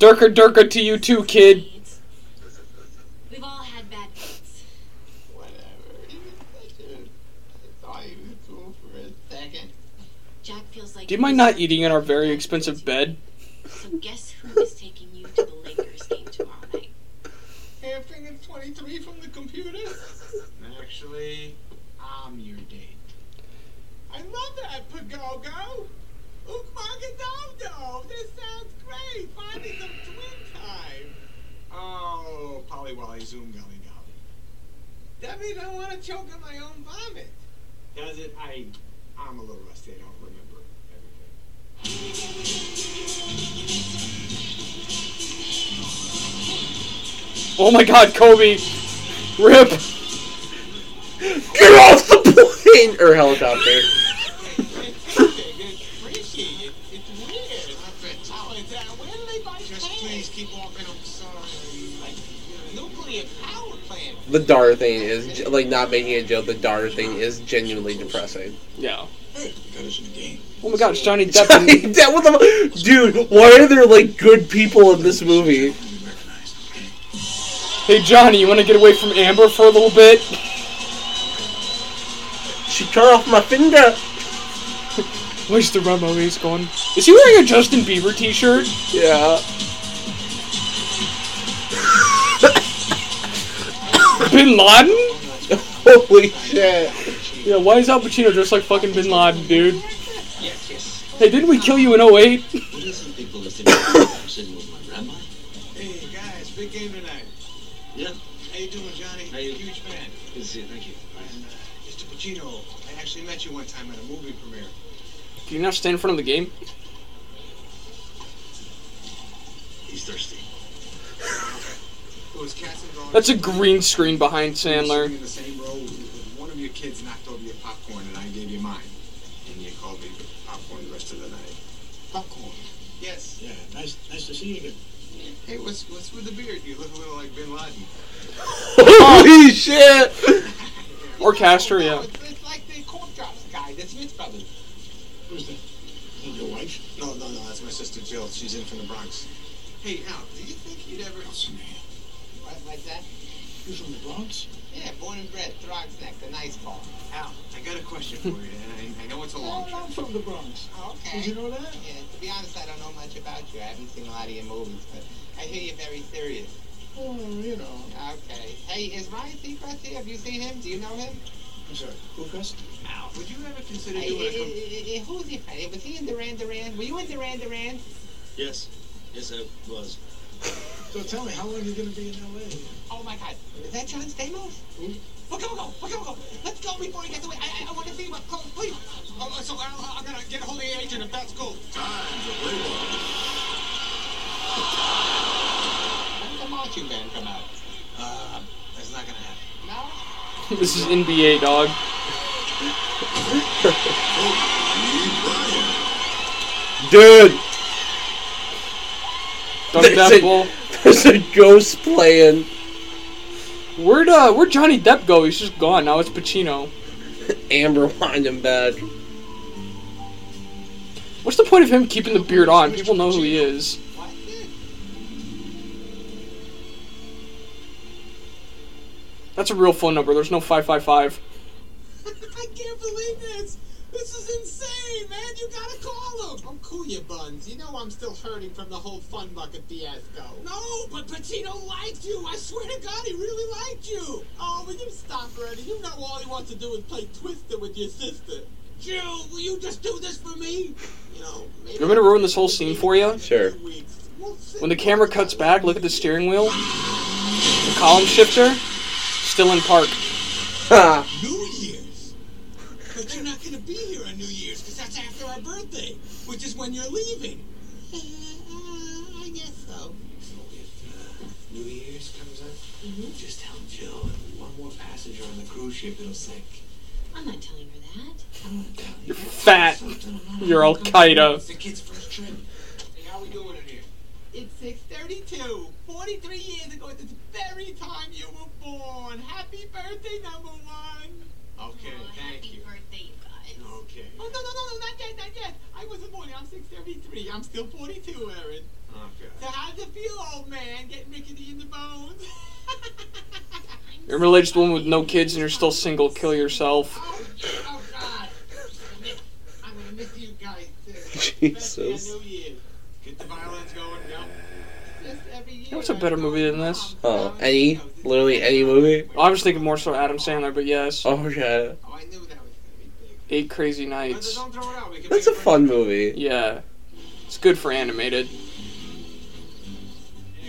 Durka Durka to you too, kid. We've all had bad dates. Whatever. He was such a. I thought he was cool for a second. Jack feels like. Do you mind not eating in our very expensive bed? My God, Kobe. Rip. Get off the plane or helicopter. It's weird. It's, where do they buy Just tanks? please keep walking. I'm sorry. Like, nuclear power plant. The Dar thing is like not making a joke. The Dar thing is genuinely depressing. Yeah. Hey, you got us in the game. Oh my God, it's Johnny Depp. Johnny Depp, what the dude? Why are there like good people in this movie? Be recognized. Hey Johnny, you want to get away from Amber for a little bit? She cut off my finger. Where's the rum always going? Is he wearing a Justin Bieber t-shirt? Yeah. Bin Laden? Holy shit. Yeah, why is Al Pacino dressed like fucking Bin Laden, dude? Yes, yes. Hey, didn't we kill you in 08? fan. Good to see you. Thank you. And uh, Mr. Pacino, I actually met you one time at a movie premiere. Can you not stand in front of the game? He's thirsty. Was cats and dogs. That's a green screen behind We were sitting Sandler. In the same row, one of your kids knocked over your popcorn, and I gave you mine, and you called me popcorn the rest of the night. Popcorn. Yes. Yeah, nice, nice to see you again. Hey, what's what's with the beard? You look a little like Bin Laden. Holy shit. Or Castro, No, yeah. It's, it's like the cork drops guy. That's Smith Brothers. Who's that? Is that your wife? No, no, no, that's my sister Jill. She's in from the Bronx. Hey, Al, do you think you'd ever... What's her name? What, like that? You from the Bronx? Yeah, born and bred, Throgs Neck, the nice car. Al, I got a question for you, and I, I know it's a long Oh, I'm from the Bronx. Oh, Did you know that? Yeah, to be honest, I don't know much about you. I haven't seen a lot of your movies, but I hear you're very serious. Oh, you know. Okay. Hey, is Ryan Seacrest here? Have you seen him? Do you know him? I'm sorry. Who Gus? Al, would you ever consider Hey, doing a... eh, Com- eh, eh, who's he? friend? Was he in Duran Duran? Were you in Duran Duran? Yes. Yes, I was. So tell me, how long are you going to be in L.A.? Oh my God, is that John Stamos? Look, go, go, look, go, go. Let's go before he gets away. I, I, I want to see him up close, please. oh, so Al, I'm gonna get a hold of the agent if that's cool. When's the marching band come out? Uh, that's not going to happen. No? This is NBA, dog. Dude. Doug There's a- Depp. There's a ghost playing. Where'd uh, where'd Johnny Depp go? He's just gone. Now it's Pacino. Amber lying in bed. What's the point of him keeping the beard on? People know who he is. That's a real phone number. There's no 555. I can't believe this. This is insane, man. You gotta call him. I'm cool, you buns. You know I'm still hurting from the whole fun bucket fiasco. No, but Pacino liked you. I swear to God, he really liked you. Oh, will you stop already? You know all he wants to do is play Twister with your sister. Jill, will you just do this for me? You know, maybe You want me to ruin this whole scene for you? Sure. When the camera cuts back, look at the steering wheel. The column shifter, still in park. Ha. New Year's. But you're not going to be here on New Year's because that's after our birthday, which is when you're leaving. Uh, I guess so. So if uh, New Year's comes up, Mm-hmm. just tell Jill that one more passenger on the cruise ship it'll sink. I'm not telling her that. You're fat. You're Al Qaeda. It's the kid's first trip. Hey, how we doing in here? It's 632. 43 years ago at this very time you were born. Happy birthday, number one. Okay, Well, thank happy you. Birthday, you guys. Okay. Oh, no, no, no, no, not yet, not yet. I wasn't born. I'm 633. I'm still 42, Aaron. Okay. So how does it feel, old man, getting rickety in the bones? You're a middle-aged woman with no kids and you're still single. Kill yourself. oh, oh God. I'm going to miss you guys, too. Jesus. Especially on New Year's. Get the violins going, yep. Just every year. You know what's a better movie than this? Oh, any, literally any movie. I was thinking more so Adam Sandler, but yes. Oh yeah, Oh, I knew that was going to be big. Eight Crazy Nights. Don't throw it out. We can that's a fun movie. Yeah. It's good for animated. Hey,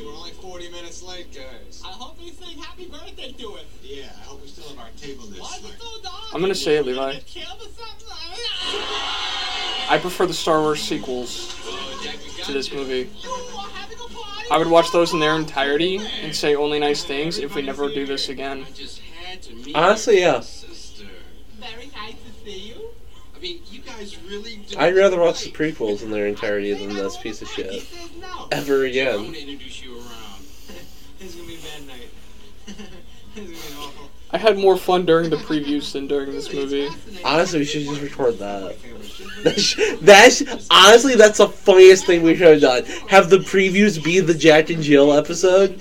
we're only 40 minutes late, guys. I hope we sing happy birthday to it. Yeah, I hope we still have our table this Why night. So I'm gonna say it, You Levi. get killed or something? Ah! I prefer the Star Wars sequels Jack, we got to this movie. You are having a party? I would watch those in their entirety and say only nice things if we never do this again. I just had to meet Honestly, your yeah. sister. Very nice to see you. I mean, you guys really do I'd rather watch the prequels in their entirety than this piece of He shit says no. ever I'm again. gonna introduce you around. This is gonna be a bad night. this is gonna be awful. I had more fun during the previews than during this movie. Honestly, we should just record that. That's, that's honestly that's the funniest thing we should have done. Have the previews be the Jack and Jill episode.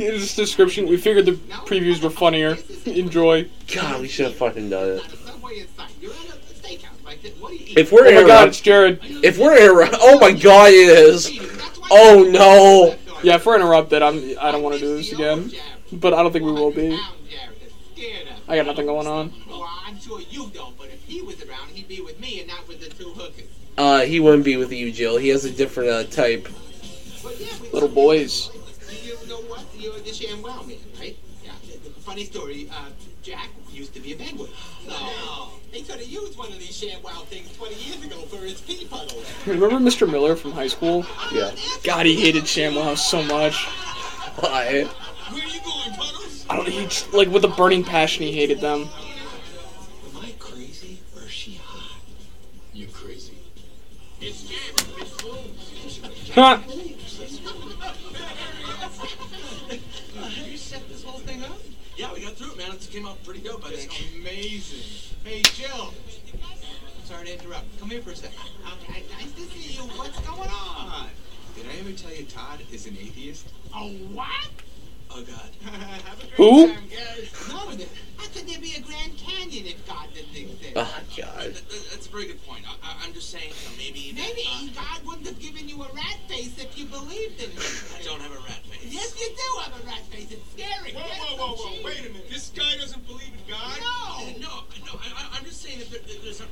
That seems too much, almost like a job. I think In this description, we figured the previews were funnier. Enjoy. God, we should have fucking done it. not a subway in sight. You're at a steakhouse like this. What do you eat? If we're Oh my god, it's Jared. if we're interrupt, oh my god, it is. Oh no. Yeah, if we're interrupted, I'm. I don't want to do this again. But I don't think we will be. I got nothing going on. I'm sure you don't, but if he was around, he'd be with me and not with the two hookers. Uh, he wouldn't be with you, Jill. He has a different uh, type. But yeah, we, Little boys. You know what? You're the ShamWow man, right? Yeah. Funny story. Uh, Jack used to be a bedouin. No. He could have used one of these ShamWow things 20 years ago for his pee puddle. Remember Mr. Miller from high school? Yeah. God, he hated ShamWow so much. Why? Where are you going, Puddles? I don't. He just- like with a burning passion, he hated them. Am amazing. Hey, Jill. Sorry to interrupt. Come here for a second. Okay, nice to see you. What's going on? Did I ever tell you Todd is an atheist? Oh, what? Oh, God. Have a great Who? time, guys. No, how could there be a Grand Canyon if God didn't exist? Oh god. that's a very good point. I, I, I'm just saying, you know, maybe... Maybe uh, God wouldn't have given you a rat face if you believed in it. I don't have a rat face. Yes, you do have a rat face. It's scary. Whoa, whoa, whoa, whoa. Wait a minute. This guy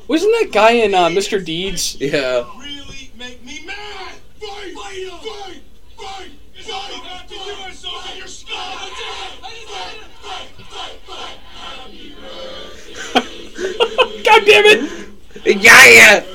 Wasn't that guy in uh, Mr. Deeds? Yeah. Really make me mad! Fight! Fight! Fight! Fight! It's all you got to do is open your skull! Fight! Fight! Fight! Fight! God damn it! Yeah, yeah.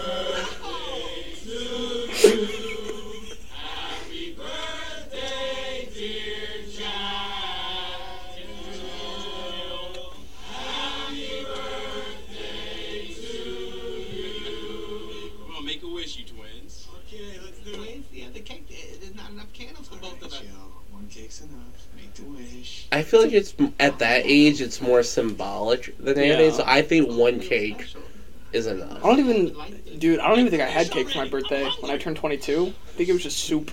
Like it's at that age, it's more symbolic than anything. So I think one cake is enough. I don't even, dude. I don't even think I had cake for my birthday when I turned 22. I think it was just soup.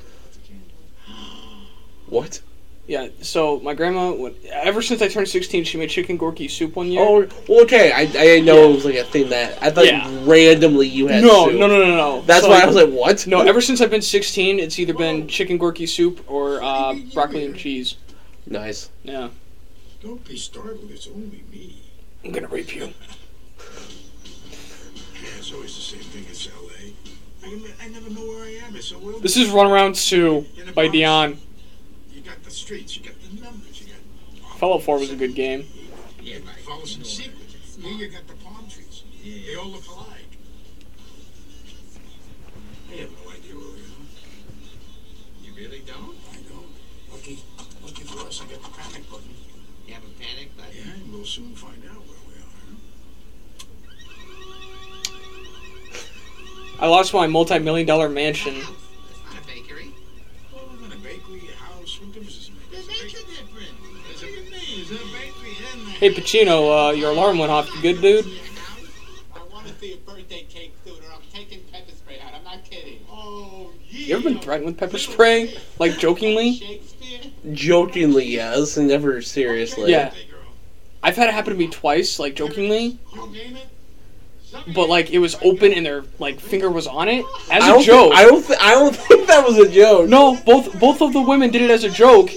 What? Yeah. So my grandma, when- ever since I turned 16, she made chicken gorky soup one year. Oh, well, okay. I, I didn't know it was like a thing that I thought Yeah. randomly you had. no, soup. no, no, no, no. That's So, why I was like, what? No, ever since I've been 16, it's either been chicken gorky soup or uh, broccoli and cheese. Nice. Yeah. Don't be startled. It's only me. I'm gonna rape you. Yeah, it's always the same thing. It's L.A. I, I never know where I am. It's so well. This is Run Around Sue by Dion. You got the streets. You got the numbers. You got. Fallout 4 was a good game. Yeah, but follow some sequence. Here you got the palm trees. They all look I lost my multi-million dollar mansion. Hey Pacino, uh, your alarm went off. You good, dude? I want to see a birthday cake dude, or I'm taking pepper spray out. I'm not kidding. Oh. You ever been threatened with pepper spray? Like jokingly? Jokingly, yes, and never seriously. Yeah. I've had it happen to me twice, like jokingly. But like it was open and their like finger was on it as I a joke. Think, I don't. Th- I don't think that was a joke. No, both both of the women did it as a joke,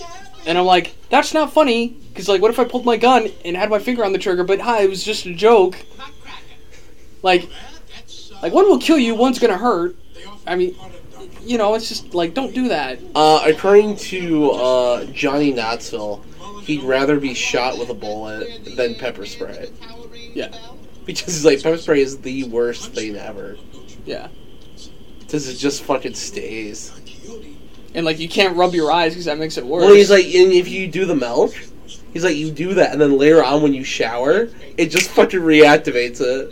and I'm like, that's not funny. Cause like, what if I pulled my gun and had my finger on the trigger? But hi, it was just a joke. Like, like one will kill you, one's gonna hurt. I mean, you know, it's just like, don't do that. Uh, according to uh, Johnny Knoxville, he'd rather be shot with a bullet than pepper spray. Yeah, Because he's like, pepper spray is the worst thing ever. yeah. Because it just fucking stays. And like, you can't rub your eyes because that makes it worse. Well, he's like, and if you do the milk, he's like, you do that, and then later on when you shower, it just fucking reactivates it.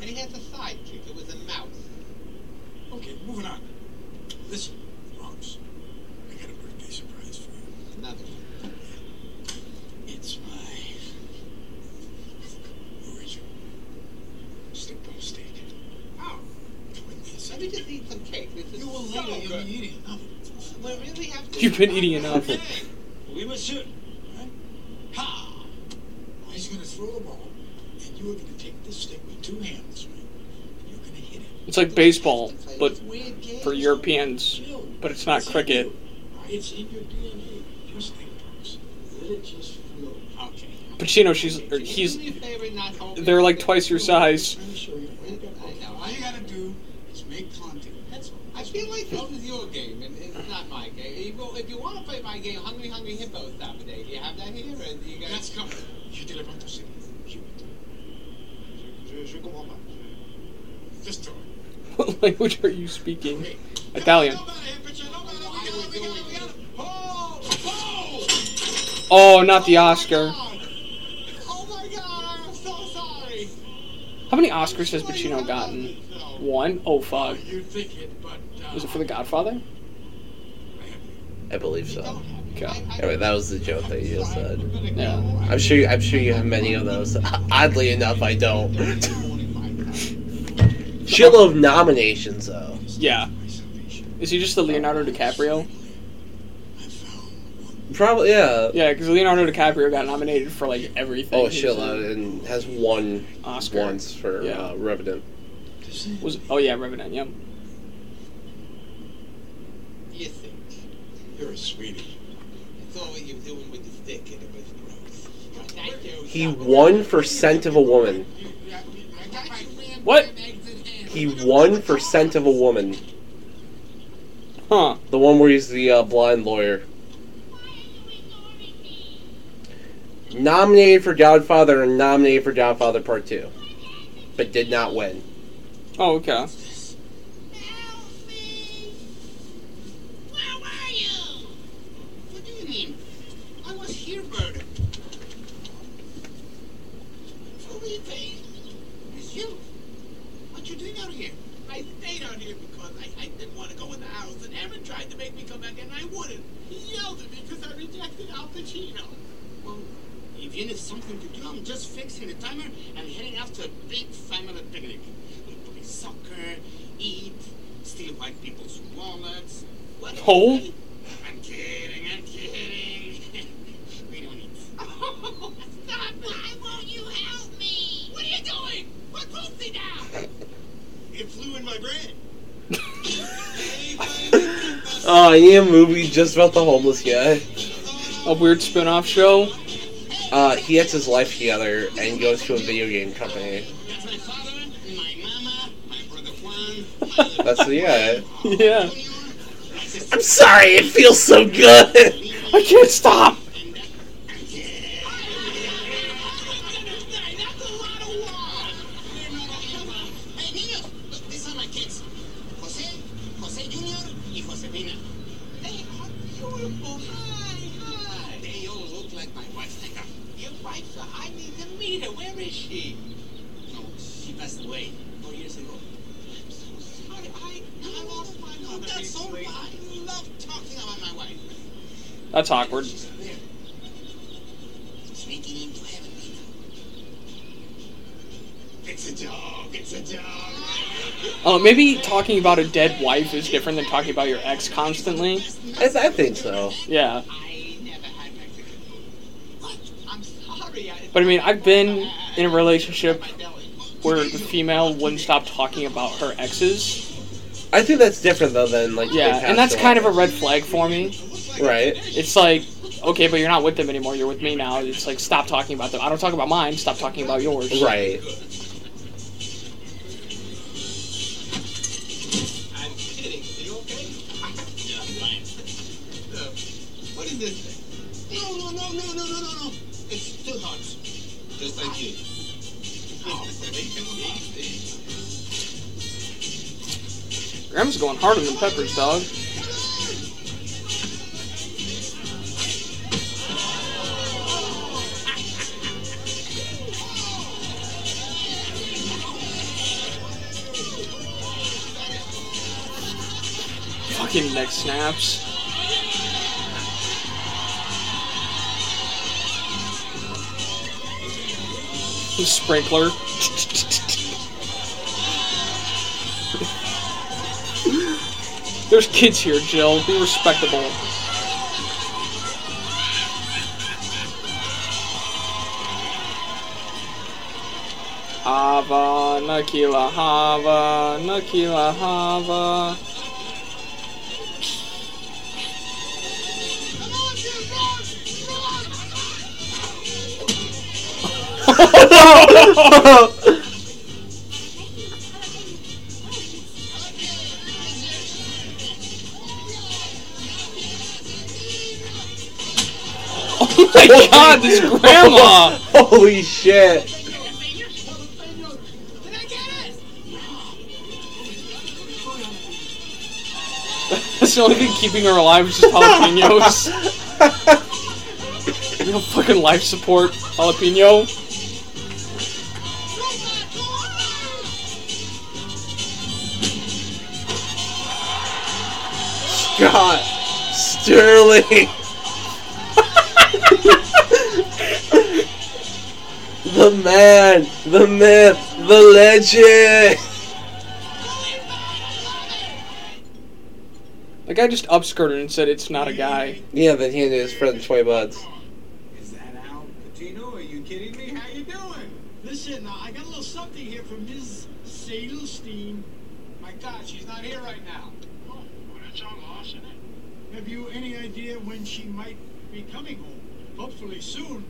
And he has a sidekick. It was a mouse. Okay, moving on. Listen, Rose, I got a birthday surprise for you. Another. It's my original stick bone steak. Oh. Let me just eat some cake. This is You will so later. You'll good. be eating enough. We really have to. You've been eating enough. We must shoot. Ha! He's gonna throw the ball, and you are gonna take the stick with two hands, right? And you're gonna hit it. It's like baseball, but for Europeans. But it's not cricket. It's in your DNA. Just think, Brooks. Let it just flow. Okay. Pacino, she's he's. Do me a favor and not hold me They're like twice your size. Let me show you. I know. All I, you gotta do is make contact. That's all. I feel like this is your game, and it's not my game. If you, if you want to play my game, Hungry Hungry Hippo Saturday, do you have that here? Or do you guys... Je. Je je- je comprends pas. What language are you speaking? Italian. Oh, not the Oscar. Oh my god, I'm so sorry. How many Oscars has Pacino gotten? One? Oh fuck. You think it, but uh, Was it for The Godfather? I believe so. Okay. Anyway, that was the joke that you just said. Yeah. I'm sure. You, I'm sure you have many of those. Oddly enough, I don't. Shitload of nominations though. Yeah. Is he just the Leonardo DiCaprio? Probably yeah. Yeah, because Leonardo DiCaprio got nominated for like everything. Oh, He shitload, and has won Oscar. once for Yeah. uh, Revenant. Was oh yeah, Revenant. Yep. You think? you're a sweetie. He won for Scent of a Woman. What? He won for Scent of a Woman. Huh. The one where he's the uh, blind lawyer. Nominated for Godfather and nominated for Godfather Part 2. But did not win. Oh okay. Help me! Where were you? What do you mean? I was here, Bird. Felipe, it's you. What you doing out here? I stayed out here because I, I didn't want to go in the house, and Aaron tried to make me come back, and I wouldn't. He yelled at me because I rejected Al Pacino. Well, if you need something to do, I'm just fixing the timer and heading out to a big family picnic. We play soccer, eat, steal white people's wallets. Oh? I'm kidding, I'm kidding. we don't eat. Oh, stop! Why won't you help me? What are you doing? Put pussy down! It flew in my brain. Oh, need a movie just about the homeless guy. A weird spin-off show. Uh, he gets his life together and goes to a video game company. That's my father, my mama, my brother Juan. That's the yeah. Yeah. I'm sorry, it feels so good. I can't stop. Maybe talking about a dead wife is different than talking about your ex constantly. I, I think so. Yeah. I never had Mexican food. I'm sorry. But I mean, I've been in a relationship where the female wouldn't stop talking about her exes. I think that's different though than like Yeah, and that's kind of a red flag for me. right. It's like, okay, but you're not with them anymore. You're with me now. It's like, stop talking about them. I don't talk about mine. Stop talking about yours. Right. This? No, no, no, no, no, no, no, no. It's too hot. Just like you. Easy. Going harder than peppers, dog. Fucking neck snaps. Sprinkler. There's kids here, Jill. Be respectable. Hava, Nagila, Hava, Nagila, Hava. Oh my god, this grandma! Holy shit! That's the only thing keeping her alive is just jalapenos. you know, fucking life support jalapeno. Sterling. the man, the myth, the legend. The guy just upskirted and said it's not a guy. Yeah, then he handed his friend twenty buds. Is that Al Pacino? Are you kidding me? How you doing? Listen, uh, I got a little something here from Ms. Sadelstein. My God, she's not here right now. Oh, well, that's all lost, isn't it? Have you any idea when she might be coming home? Hopefully soon.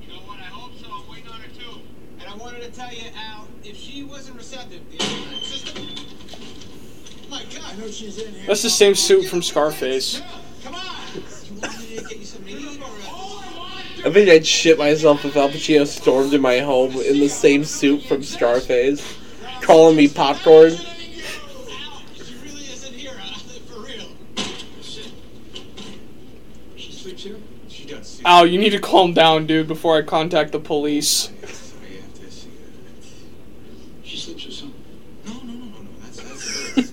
You know what? I hope so. I'm waiting on her too. And I wanted to tell you, Al, if she wasn't receptive, the system. My God, I know she's in here. That's the same suit from Scarface. Come on. You want me to get you some medium or? I think I'd shit myself if Al Pacino stormed in my home in the same suit from Scarface, calling me popcorn. She really isn't here, uh, for real. She sleeps here? She does. Ow, you need to calm down, dude, before I contact the police. I have to see her. She sleeps with some. No, no, no, no, no. That's that's.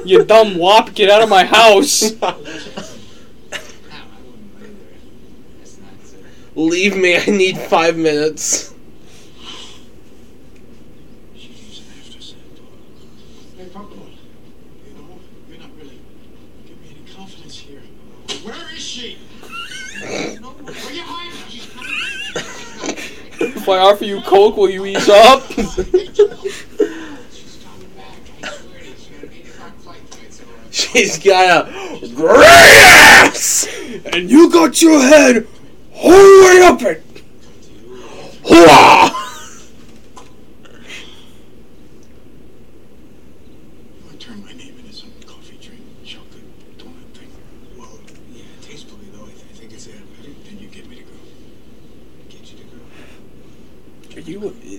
You dumb wop, get out of my house. Ow, I wouldn't lay there. That's not. Leave me, I need five minutes. she needs an after scent. Hey, popcorn. You know, you're not really giving me any confidence here. Where is she? no, where you hiding? She's coming back. If I offer you coke, will you ease up? She's coming back. I swear to you. She got an 8 o'clock flight tonight, so. She's got a great ass! and you got your head all the way up it. Hooah! I turned my name into some coffee drink, chocolate donut thing. Well, yeah, tastefully though, I, th- I think it's it. Then you get me to go. Get you to go. Are you? This isn't blackmail. What, what would you call this? This is my sister we're talking about. You don't understand. Extortion? What I want to understand. You don't understand. Whoring? Quid pro quo? What I, I mean, your sister and I, we grew up on the same streets. We breathed the same books here. Yes, yes, yes. Right, when I look at her, I see me. When I look at her, I see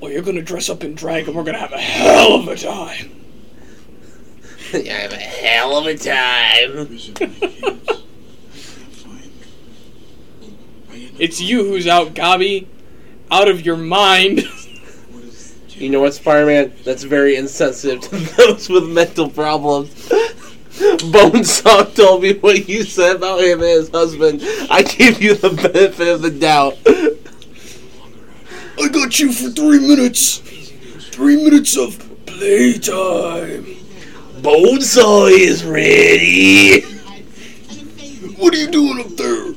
Well, you're gonna dress up in drag and we're gonna have a hell of a time. I have a hell of a time. It's you who's out, Gobby. Out of your mind. You know what, Spider Man? That's very insensitive to those with mental problems. Bonesaw told me what you said about him and his husband. I give you the benefit of the doubt. I got you for three minutes. Three minutes of playtime. Bonesaw is ready. What are you doing up there?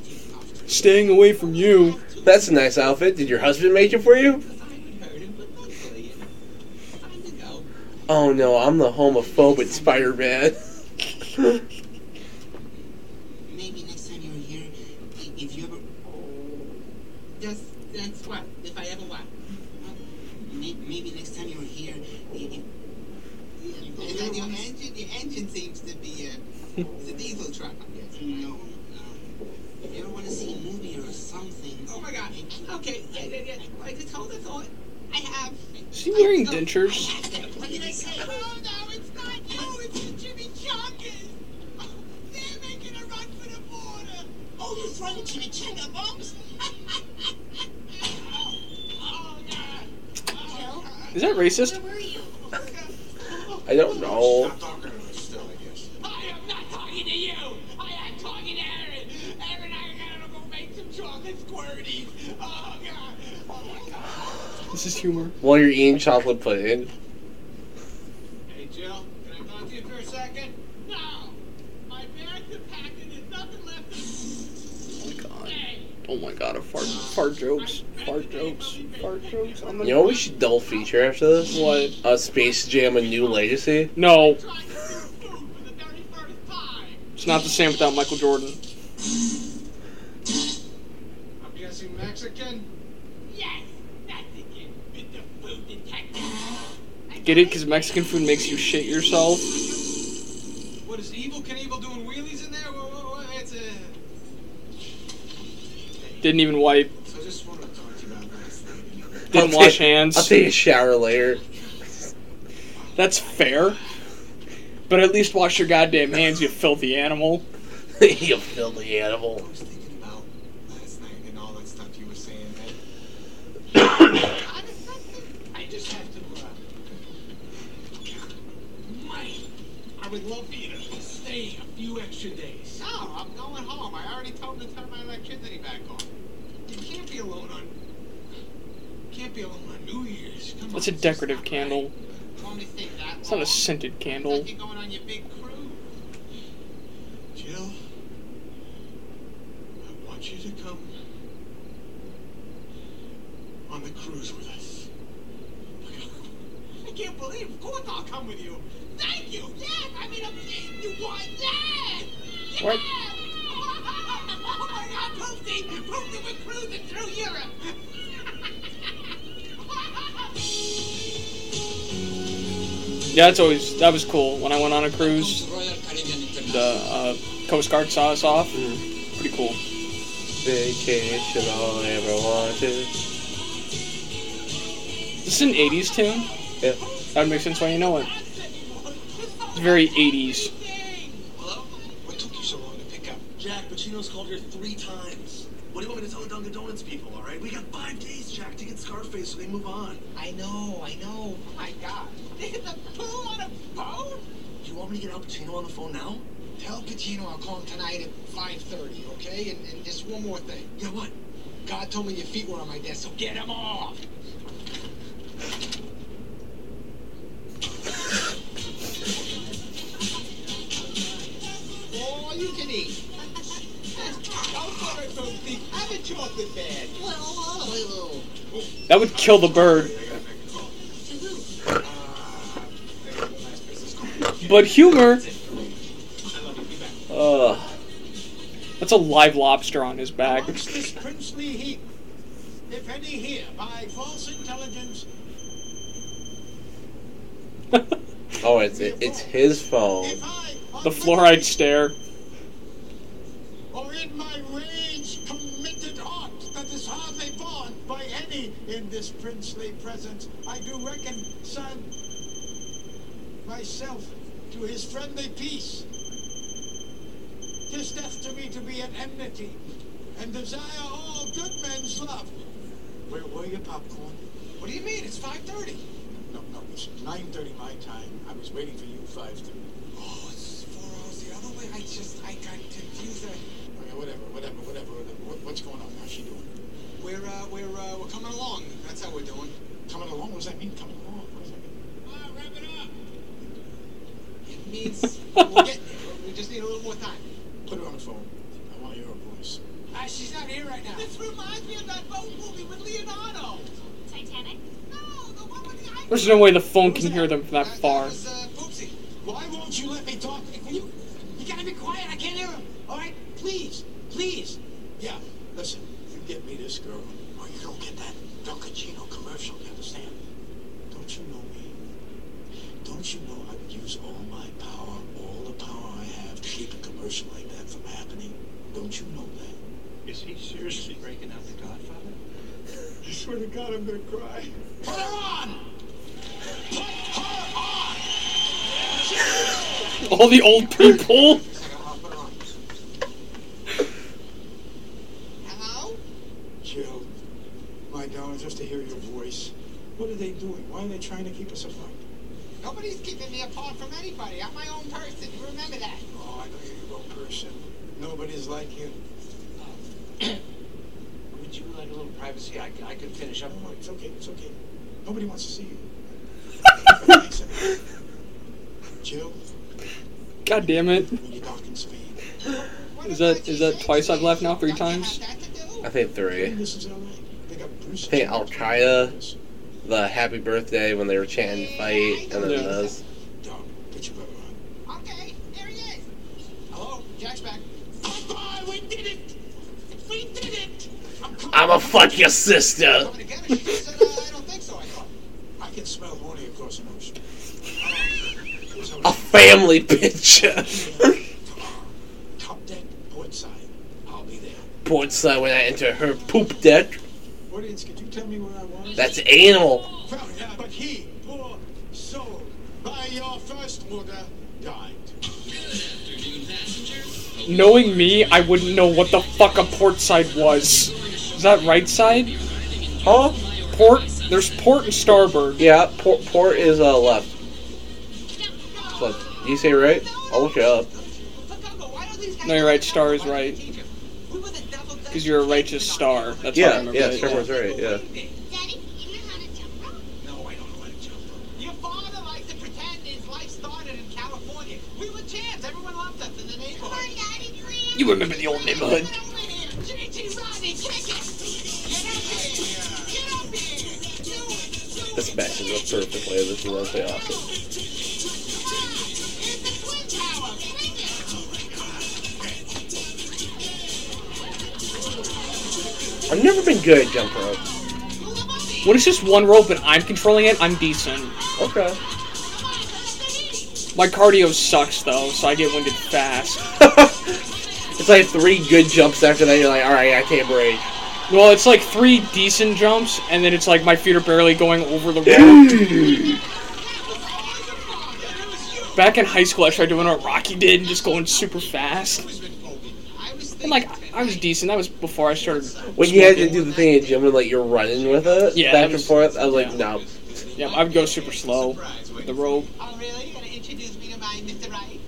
Staying away from you. That's a nice outfit. Did your husband make it for you? Oh no, I'm the homophobic Spider Man. Maybe next time you're here, i- if you ever. That's, that's what? If I ever what? May- Maybe next time you're here, i- if. Yeah, and your engine, your engine seems to be a, it's a diesel truck, I'm guessing. No, no. If you ever want to see a movie or something. Oh my god. Okay, yeah, yeah, yeah. I just hold the thought. I have. Is he wearing dentures? What did I say? Oh no, it's not you, it's the Jimmy Chungas! They're making a run for the border! Oh, you're throwing chimichanga bombs? Is that racist? I don't know. Is humor. While you're eating chocolate pudding. Hey, Jill, can I talk to you for a second? No! My bags are packed and there's nothing left Oh my god. Oh my god, a fart, fart jokes. Fart jokes. Fart jokes. On the You know what we should double feature after this? What? A Space Jam: A New Legacy. No. It's not the same without Michael Jordan. I'm guessing Mexican? Yes! That's it, with the food detective! Get it? Because Mexican food makes you shit yourself. What is Evel Knievel doing wheelies in there? What, what, what? It's a... Didn't even wipe. So I just want to talk to you about last. Didn't I'll wash take- hands. I'll take a shower later. That's fair. But at least wash your goddamn hands, you filthy animal. you filthy animal. I was thinking about last night and all that stuff you were saying, man. I just have to, uh... Mike, I would love for you to stay a few extra days. No, I'm going home. I already told them to turn my electricity back on. You can't be alone on... Can't be alone on New Year's. Come That's a on, it's decorative not candle. Only take that It's not a scented candle. Like you're going on your big cruise. Jill, I want you to come on the cruise with us. I can't believe, of course I'll come with you. Thank you, yes, I mean, I'm you want that? Yes! What? Oh my god, Poopsie! Poopsie, we're cruising through Europe! Yeah, that's always that was cool. When I went on a cruise, the uh, Coast Guard saw us off. Pretty cool. Vacation all I ever wanted. This is an '80s tune. Yeah. That would make sense why you know it. It's very '80s. Hello? What took you so long to pick up? Jack, Pacino's called here three times. What do you want me to tell the Dunkin' Donuts people, alright? We got five days, Jack, to get Scarface so they move on. I know, I know. Oh my god. There's a pool on a boat? Do you want me to get Al Pacino on the phone now? Tell Pacino I'll call him tonight at 5.30, okay? And, and just one more thing. Yeah, what? God told me your feet were on my desk, so get them off! Chocolate bag. That would kill the bird. But humor. Ugh. That's a live lobster on his back. This princely heap, if any here by false intelligence, Oh, it's it's his phone. if I, on The fluoride stare. or in my rage committed heart that is hardly borne by any in this princely presence, I do reckon, son, myself to his friendly peace. Tis death to me to be at enmity, and desire all good men's love. Where were you, popcorn? What do you mean? It's 5.30. No, no, it's 9.30 my time. I was waiting for you 5.30. Oh, it's four hours the other way. I just, I got confused. Okay, whatever, whatever, whatever. whatever. What, what's going on? How's she doing? We're, uh, we're, uh, we're coming along. That's how we're doing. Coming along? What does that mean, coming along? What does that mean? Uh, wrap it up. It means we're getting there. We just need a little more time. Put her on the phone. I want to hear her voice. Ah, she's not here right now. This reminds me of that boat movie with Leonardo. Titanic? No, the one with the There's no way the phone can hear them from that far. was, uh, Poopsie. Why won't you let me talk? Will you, you gotta be quiet. I can't hear him. All right? Please. Please. Yeah, listen, you get me this girl, or you don't get that Dunkachino commercial, you understand? Don't you know me? Don't you know I would use all my power, all the power I have to keep a commercial like that from happening? Don't you know that? Is he seriously breaking out the Godfather? I swear to God, I'm gonna cry. Put her on! Put her on! All the old people. Hello? Jill, my darling, just to hear your voice. What are they doing? Why are they trying to keep us apart? Nobody's keeping me apart from anybody. I'm my own person. You remember that? Oh, I know you're your own person. Nobody's like you. Would you like a little privacy? I, I could finish up. No, it's okay, it's okay. Nobody wants to see you. Jill, God damn it. when you dock in Spain, Is that is that twice I've left now? Three times? I think three. this is LA. They got Bruce. I think Al Qaeda, the Happy Birthday when they were chanting fight, and then Yeah. this. Dog, put your brother on. Okay, there he is. Hello? Jack's back. Papa, we did it! We did it! I'm coming. I'ma fuck your sister. Coming again? She just said, uh, I don't think so. I thought. I can smell horny across an ocean. A family picture. Top deck, port side. I'll be there. Portside when I enter her poop deck. Audience, could you tell me where I was? That's anal. Well, yeah, but he, poor soul, by your first order, died. Knowing me, I wouldn't know what the fuck a port side was. Is that right side? Huh? Port? There's port and starboard. Yeah, port, port is uh, left. So, you say right? I'll look it up. No, you're right. Star is right. Because you're a righteous star. That's how I Yeah, remember yeah, it. Starboard's right, yeah. Daddy, you know how to jump rope? No, I don't know how to jump I've never been good at jump rope. When it's just one rope and I'm controlling it, I'm decent. Okay. My cardio sucks though, so I get winded fast. it's like three good jumps after that. You're like, all right, I can't break. Well, it's like three decent jumps, and then it's like my feet are barely going over the rope. Back in high school, I tried doing what Rocky did, and just going super fast. And like, I was decent. That was before I started. When you had to do the thing at gym and like you're running with it Yeah, back that and forth, I was like, yeah. no. Yeah, I would go super slow the rope. Oh, really? You gonna introduce me to my Mr. Right?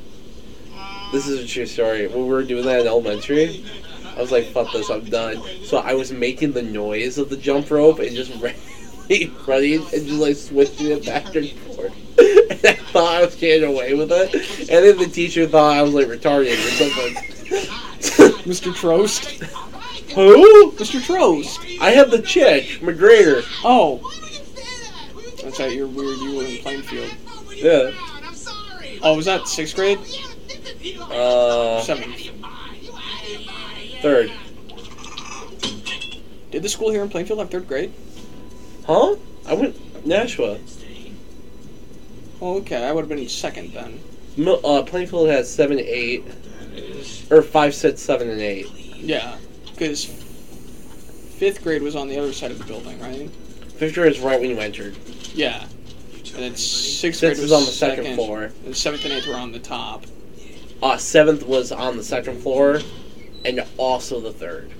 This is a true story. When we were doing that in elementary, I was like, fuck this, I'm done. So I was making the noise of the jump rope and just running, running and just like switching it back and forth. And I thought I was getting away with it. And then the teacher thought I was like retarded or something. Mr. Trost. Who? Mr. Trost. I had the chick, McGregor. Oh. That's right, you're weird. You were in Plainfield. Yeah. Oh, was that sixth grade? Uh, Seventh. third. Did the school here in Plainfield have third grade? Huh? I went Nashua. Oh, okay. I would have been second then. Uh, Plainfield has seven, eight. Or five, six, seven, and eight. Yeah, because fifth grade was on the other side of the building, right? Fifth grade is right when you entered. Yeah. And then sixth Sixth grade was was on the second floor. And seventh and eighth were on the top. Uh, seventh was on the second floor, and also the third.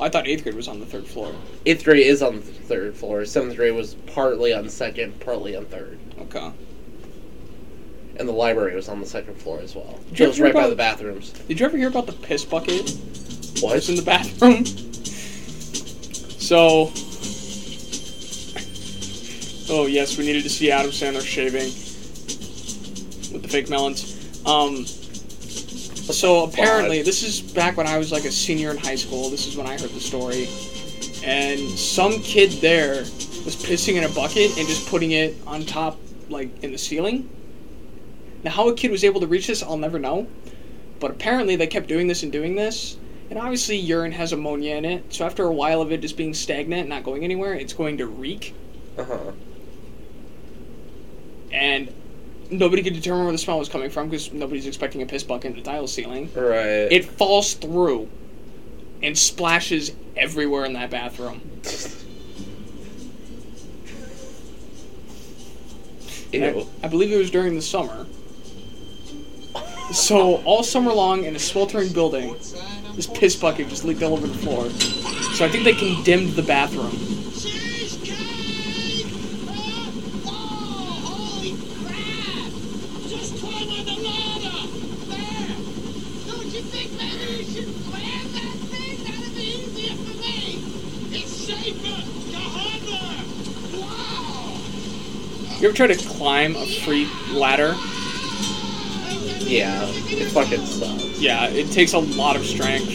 I thought eighth grade was on the third floor. Eighth grade is on the third floor. Seventh grade was partly on second, partly on third. Okay. And the library was on the second floor as well. Did you It was ever right by about- the bathrooms. Did you ever hear about the piss bucket? What? was in the bathroom? So. Oh yes, we needed to see Adam Sandler shaving with the fake melons. Um. So apparently, this is back when I was like a senior in high school. This is when I heard the story, and some kid there was pissing in a bucket and just putting it on top, like in the ceiling. Now, how a kid was able to reach this, I'll never know. But apparently, they kept doing this and doing this. And obviously, urine has ammonia in it. So after a while of it just being stagnant, not going anywhere, it's going to reek. Uh huh. And nobody could determine where the smell was coming from because nobody's expecting a piss bucket in a tile ceiling. Right. It falls through and splashes everywhere in that bathroom. Ew. I, I believe it was during the summer. So all summer long in a sweltering building, this piss bucket just leaked all over the floor. So I think they condemned the bathroom. You ever try to climb a free ladder? Yeah. It fucking sucks. Yeah, it takes a lot of strength.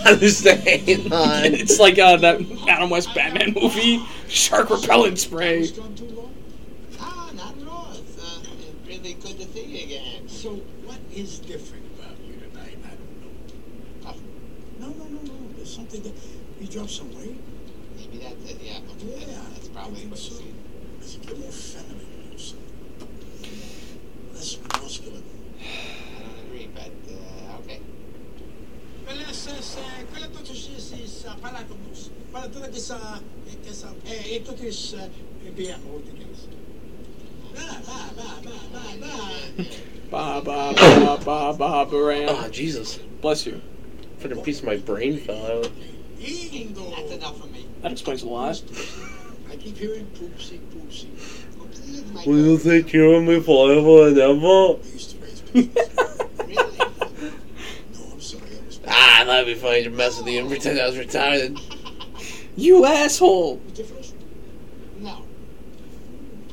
I'm saying, on. it's like uh, that Adam West Batman movie, shark repellent spray. Ah, not at all. It's uh, really good to see you again. So, what is different about you tonight? I don't know. No, no, no, no. There's something that you dropped some weight. Maybe that's it, yeah. Yeah, That's, that's probably what you see. It's a bit feminine or something. Less muscular. I don't agree, but uh, okay. Quella sa sa quella to si si sa pala to mus. Pala to que sa que sa eh esto que es bien ordigas. Ba ba ba ba ba ba. Oh, Jesus. Bless you. Fucking piece of my brain fell out. That's enough for me. That explains a lot. I keep hearing poopsie poopsie. Oopsie, it's my Will you take care of me forever and ever? I used to raise babies. Really? No, I'm sorry. I was Ah, that'd be funny to mess with you and pretend I was retarded. You asshole! No.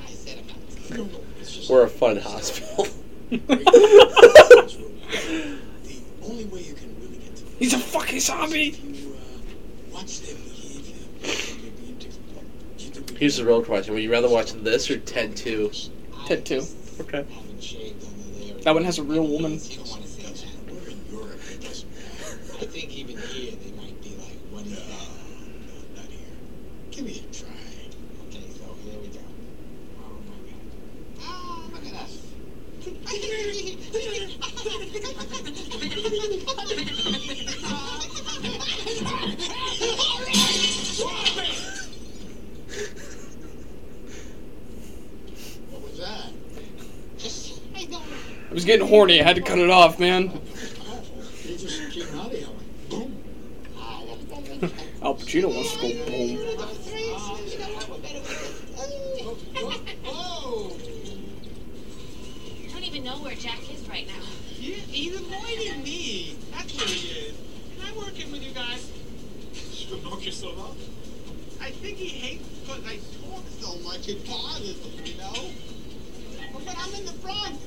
I said I'm not. No, no. We're a fun hospital. the only way you can really get to He's a fucking zombie! you watch their behavior. They're being different. You think we- Here's the real question: Would you rather watch this or Ted Two? Ted 2. Okay. Haven't shaved under there. That one has a real woman. You don't want to see that. We're in Europe. It doesn't matter. I think even here they might be like, what is No, that? no, not here. Give me a try. Okay, so here we go. Oh my god. Ah, look at us. What was that? I don't I was getting horny, I had to cut it off, man. It just came out of here. Al Pacino wants to go boom. Whoa! I don't even know where Jack is right now. Yeah, he's avoiding me. That's what he is. Can I work in with you guys? You knock yourself out? I think he hates because I talk so much. It bothers him, you know? But I'm in the front,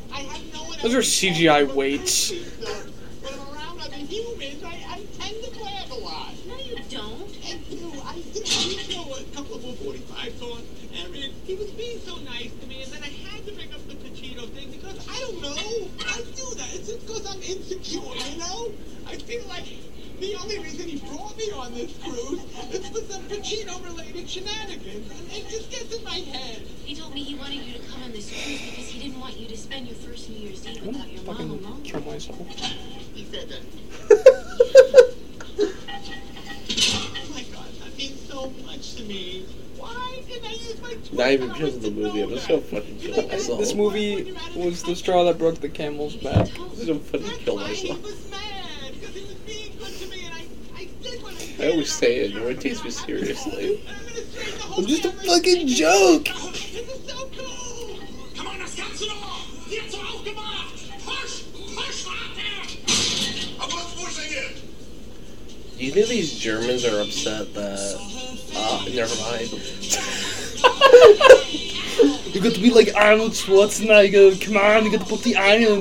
Those are CGI weights. I, don't. I do. I do. I throw a couple of 45 on Aaron. He was being so nice to me, and then I had to bring up the Pacino thing because I don't know. I do that. It's because I'm insecure, you know? I feel like the only reason he brought me on this cruise is for some Pacino-related shenanigans. And it just gets in my head. He told me he wanted you to come on this cruise because he didn't want you to spend your first New Year's Eve without your mom fucking alone. kill myself. He said that. oh my god, that means so much to me. Why did I use my Not even because of the movie. I'm just gonna fucking kill myself. This movie was the straw that broke the camel's back. I'm just gonna fucking kill myself. I always say it. No one takes me seriously. I'm just a fucking joke. Was? Do you think these Germans are upset that? Ah, never mind. You got to be like Arnold Schwarzenegger. Come on, you got to put the iron.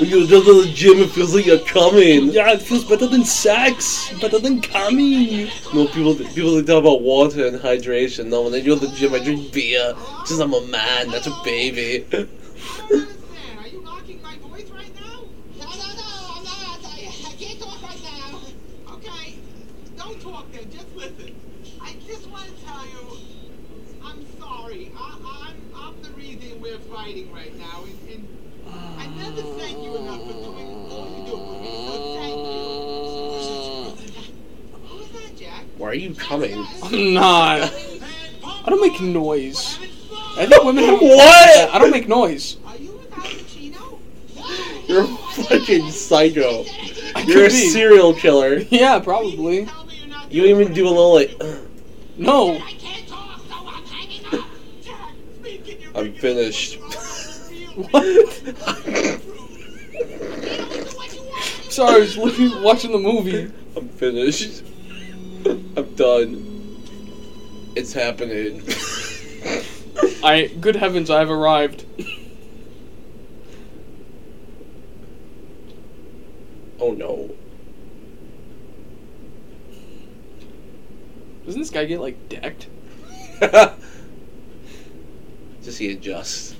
When you go to the gym, it feels like you're coming. Yeah, it feels better than sex, better than coming. No, people people they talk about water and hydration. No, when I go to the gym, I drink beer. Just I'm a man, not a baby. Are you knocking my voice right now? No, no, no, I'm not. I, I can't talk right now. Okay, don't talk then. Just listen. I just want to tell you, I'm sorry. I, I'm, I'm the reason we're fighting right now, and, and I never thank you enough for doing all you do for me. So thank you. Who's that, Jack? Why are you coming? I'm not. I don't make noise. I think women have. What? I don't make noise. You're a fucking psycho. I You're a be. serial killer. Yeah, probably. You even do a little like. No. I'm finished. What? Sorry, I was looking, watching the movie. I'm finished. I'm done. It's happening. I, good heavens, I've arrived. oh no. Doesn't this guy get like decked? Just he adjusts.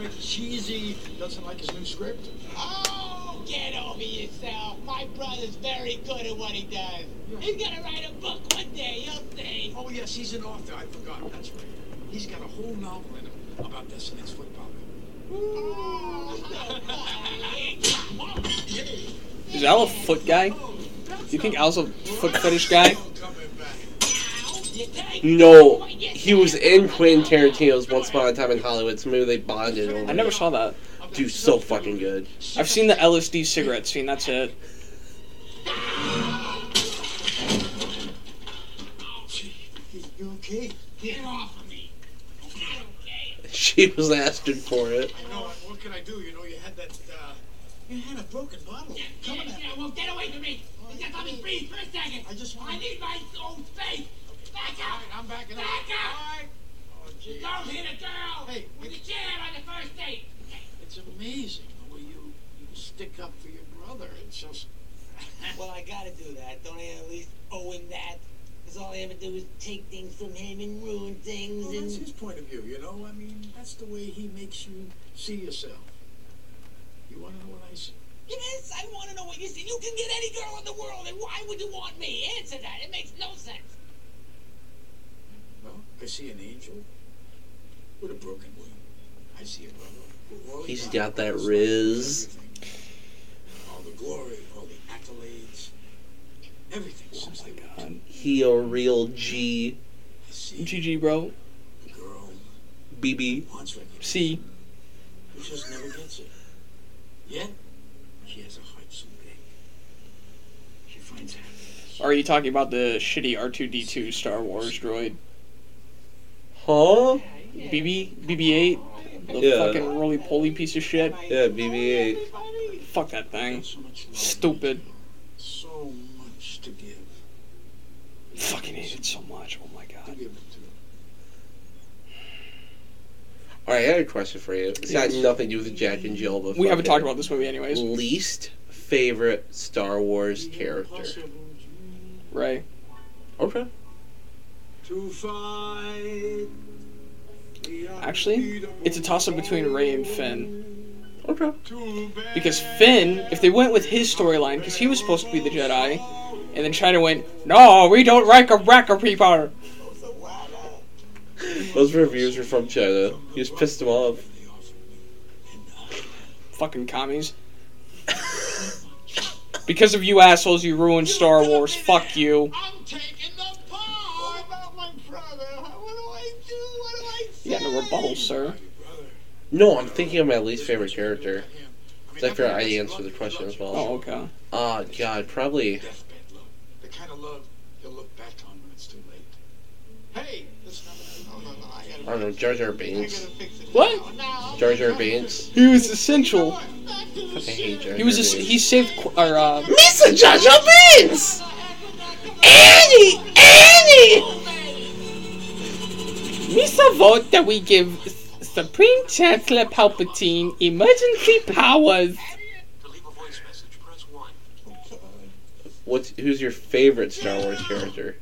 McCheesy doesn't like his new script? Oh, get over yourself. My brother's very good at what he does. He's gonna write a book one day, you'll see. Oh, yes, he's an author. I forgot. That's right. He's got a whole novel in him about Destiny's football. Is Al a foot guy? Do you think Al's a foot fetish guy? No, he was in Quentin Tarantino's Once Upon a Time in Hollywood, so maybe they bonded over I never it. saw that. Dude, so fucking good. I've seen the LSD cigarette scene, that's it. You okay? Get off of me. She was asking for it. You know, what, what can I do? You know, you had that, uh, you had a broken bottle coming at Yeah, well, get away from me. Just let me breathe for a second. I just want I need my own space. Back All up. right, I'm backing up. Back up. All right. Oh, You gee. don't hit a girl Hey, with a chair on the first date. It's amazing the way you, you stick up for your brother. It's just... Well, I gotta do that. Don't I at least owe him that? Because all I ever do is take things from him and ruin things Well, that's his point of view, you know? I mean, that's the way he makes you see yourself. You want to know what I see? Yes, I want to know what you see. You can get any girl in the world, and why would you want me? Answer that. It makes no sense. Well, I see an angel with a broken wing. I see a brother. who He's got got that riz. All the glory, all the accolades, everything since they were God. He a real G. see GG, bro. a girl BB. who C. who just never gets it. Yet, she has a heart so big. She finds happiness. Or are you talking about the shitty R2D2 Star Wars droid? Huh? BB? BB-8? The Yeah. fucking roly-poly piece of shit? Yeah, BB-8. Fuck that thing. So much love, Stupid. So much to give. Fucking hate it so much. Oh my god. give it to. Alright, I had a question for you. It's got nothing to do with Jack and Jill, but We haven't talked about this movie anyways. Least favorite Star Wars character. Impossible dream Rey. Okay. To fight. Actually, it's a toss up between Rey and Finn. Okay. Because Finn, if they went with his storyline, because he was supposed to be the Jedi, and then China went, no, we don't like a wrecker people. Those reviews are from China. He just pissed them off. Fucking commies. Because of you assholes, you ruined Star Wars. Fuck you. What about my brother? What do I do? What do I You got no rebuttal, sir. No, I'm thinking of my least favorite character. 'Cause I figured I'd answer the question as well. Oh, okay. Uh, God, probably. The kind of love you'll look back on when it's too late. Hey, listen, no, no, no, I don't know, Jar Jar Binks. What? Jar Jar Binks. He was essential. Fucking hate Jar He was Jar a, he saved Qu- or uh, Mr. Jar Jar Binks! Annie! Annie! Misa vote that we give Supreme Chancellor Palpatine emergency powers. What's who's your favorite Star Wars character?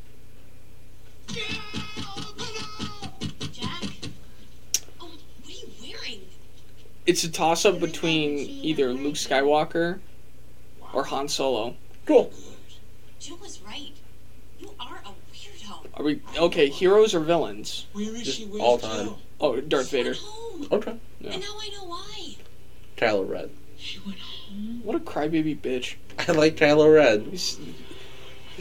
It's a toss up between either Luke Skywalker or Han Solo. Cool. Jill was right. You are a weirdo. Are we okay? Heroes or villains? Just all time. Oh, Darth Vader. Okay. Yeah. And now I know why. Kylo Ren. What a crybaby bitch. I like Kylo Ren.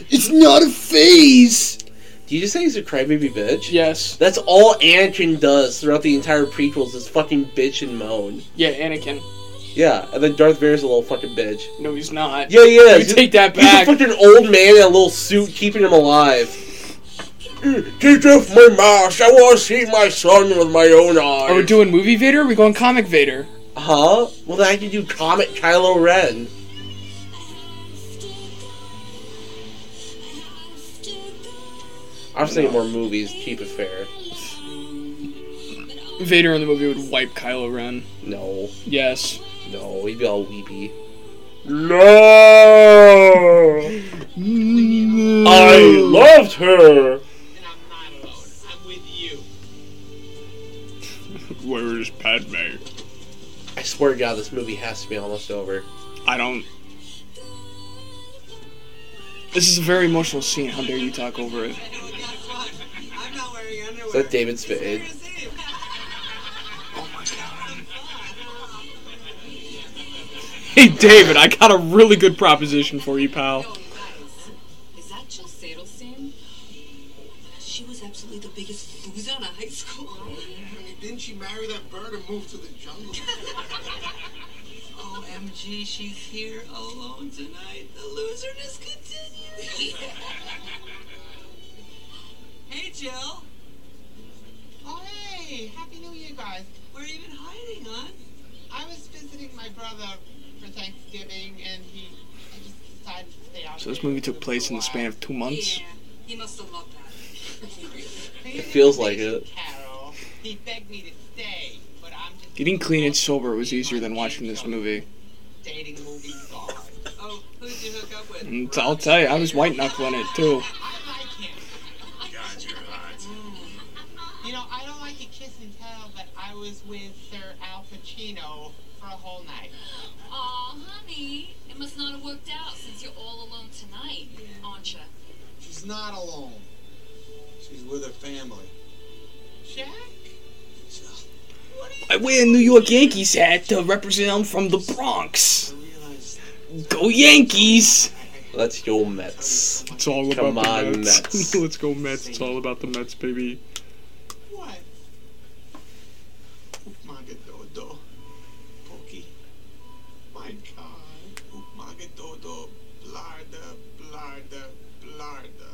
It's not a phase. Did you just say he's a crybaby bitch? Yes. That's all Anakin does throughout the entire prequels is fucking bitch and moan. Yeah, Anakin. Yeah, and then Darth Vader's a little fucking bitch. No, he's not. Yeah, is. You take that back. He's a fucking old man in a little suit keeping him alive. Mm, take off my mask. I want to see my son with my own eyes. Are we doing movie Vader? Or are we going comic Vader? Huh? Well, then I can do comic Kylo Ren. I was thinking more movies, keep it fair. Vader in the movie would wipe Kylo Ren. No. Yes. No, he'd be all weepy. No. I loved her. Where is Padme? I swear to God, this movie has to be almost over. I don't. This is a very emotional scene. How dare you talk over it? Is that David Spade? Oh my god. Hey, David, I got a really good proposition for you, pal. Is that Jill Sadelstein? She was absolutely the biggest loser in high school. Oh, didn't she marry that bird and move to the jungle? Oh, OMG, she's here alone tonight. The loserness continues. Hey, Jill. Oh, hey! Happy New Year, guys. Where have you been hiding, hon? I was visiting my brother for Thanksgiving, and he I just decided to stay out So this movie took place in the span of two months. Yeah, he must have loved that. It feels like it. Carol. He begged me to stay, but I'm just Getting clean and sober was easier than watching this movie. dating movie stars. Oh, who'd you hook up with? And I'll tell you, I was white knuckling it too. You know, I don't like to kiss and tell, but I was with Sir Al Pacino for a whole night. Aw, honey, it must not have worked out since you're all alone tonight, aren't you? She's not alone. She's with her family. Jack? I wear a New York Yankees hat to represent I'm from the Bronx. Go Yankees! Let's go Mets. It's all Come about on, the Mets. Mets. Let's go Mets. It's all about the Mets, baby. What? Upmagadodo. Poki. My God. Upmagadodo. Blarda, blarda, blarda.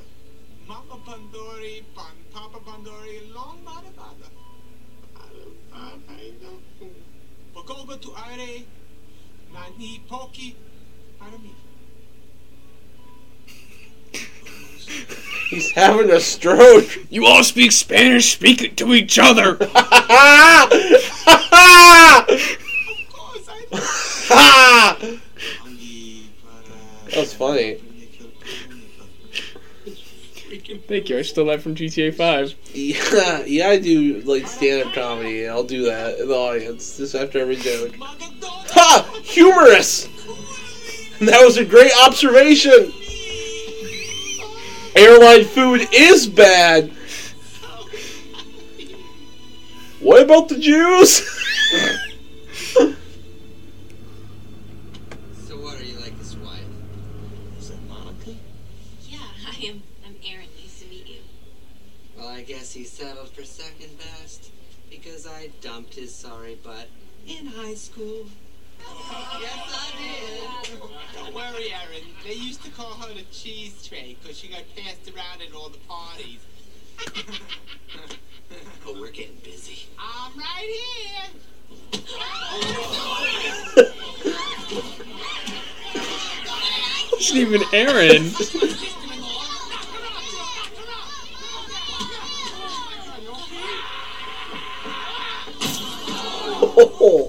Mama Pandori, pan Papa Pandori, long bada bada. Pogogo to are. Nani Poki. Arami. He's having a stroke. You all speak Spanish, speak it to each other. That was funny. Thank you. I stole that from GTA 5. Yeah, yeah, I do like stand up comedy. I'll do that in the audience just after every joke. Ha! Humorous! That was a great observation! Airline food is bad! What about the Jews? So what are you like his wife? Is that Monica? Yeah, I am. I'm Erin. Nice to meet you. Well, I guess he settled for second best because I dumped his sorry butt in high school. Yes, I did. Don't worry, Erin. They used to call her the cheese tray because she got passed around at all the parties. But we're getting busy. I'm right here. It's even Erin. Oh.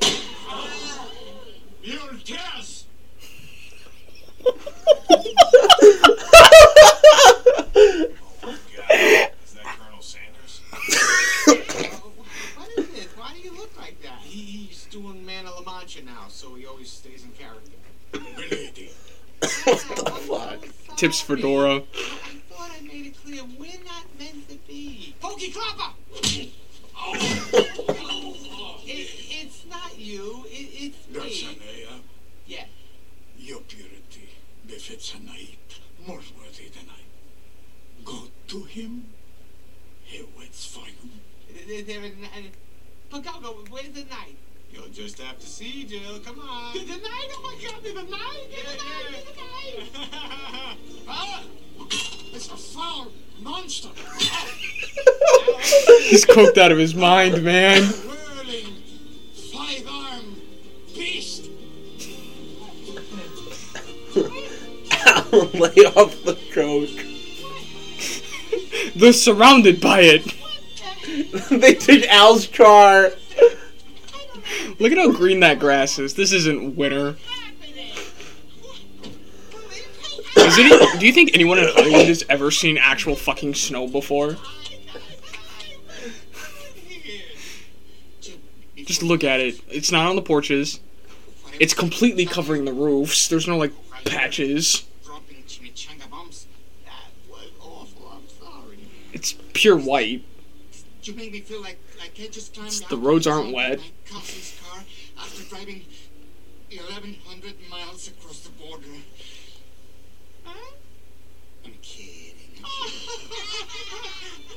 You're Tess! Is that Colonel Sanders? What is this? Why do you look like that? He, he's doing Man of La Mancha now, so he always stays in character. Milady. what the fuck? Tips Fedora. I thought I made it clear we're not meant to be. Pokey Clapper! it, it's not you. It, it's me. Dulcinea, Yeah. your purity befits a knight more worthy than I. Go to him. He waits for you. There- there is n- where's the knight? You'll just have to see, Jill. Come on. The, the knight? Oh my god, the knight! The knight! The knight! Ah! It's a foul monster. He's coked out of his mind, man. Whirling, five-armed beast. Lay off the coke. They're surrounded by it. they took Al's car. Look at how green that grass is. This isn't winter. Is any, do you think anyone in Hollywood has ever seen actual fucking snow before? Just look at it. It's not on the porches. It's completely covering the roofs. There's no like patches. Dropping chimichanga bombs. That was awful. I'm sorry. It's pure white. You made me feel like, like I just climbed The roads aren't wet. Car after driving 1,100 miles across the border. Huh? I'm kidding. I'm kidding.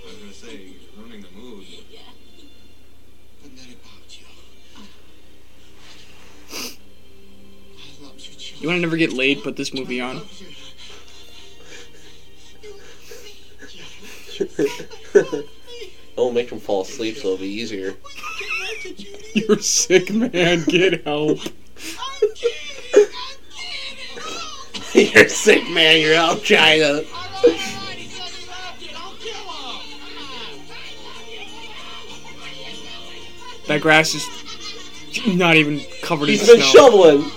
I was gonna say, you're ruining the mood. but not about you. I love you, Jill. You want to never get laid? Put this movie on. It'll make him fall asleep so it'll be easier. You're sick, man. Get help. You're sick, man. You're out of China. That grass is not even covered He's in been shoveling.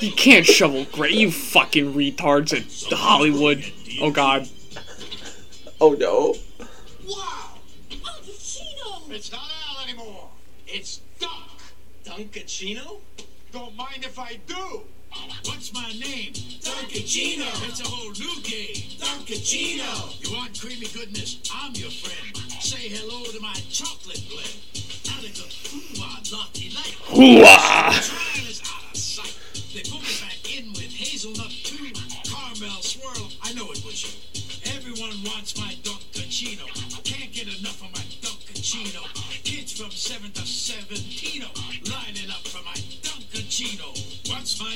You can't shovel great, you fucking retards at Hollywood. Oh god. Oh no. Wow! Dunkachino! It's not Al anymore. It's Dunk. Dunkachino? Don't mind if I do. What's my name? Dunkachino. It's a whole new game. Dunkachino. You want creamy goodness? I'm your friend. Say hello to my chocolate blend. Alex, hoo-ah, naughty light. Hoo-ah.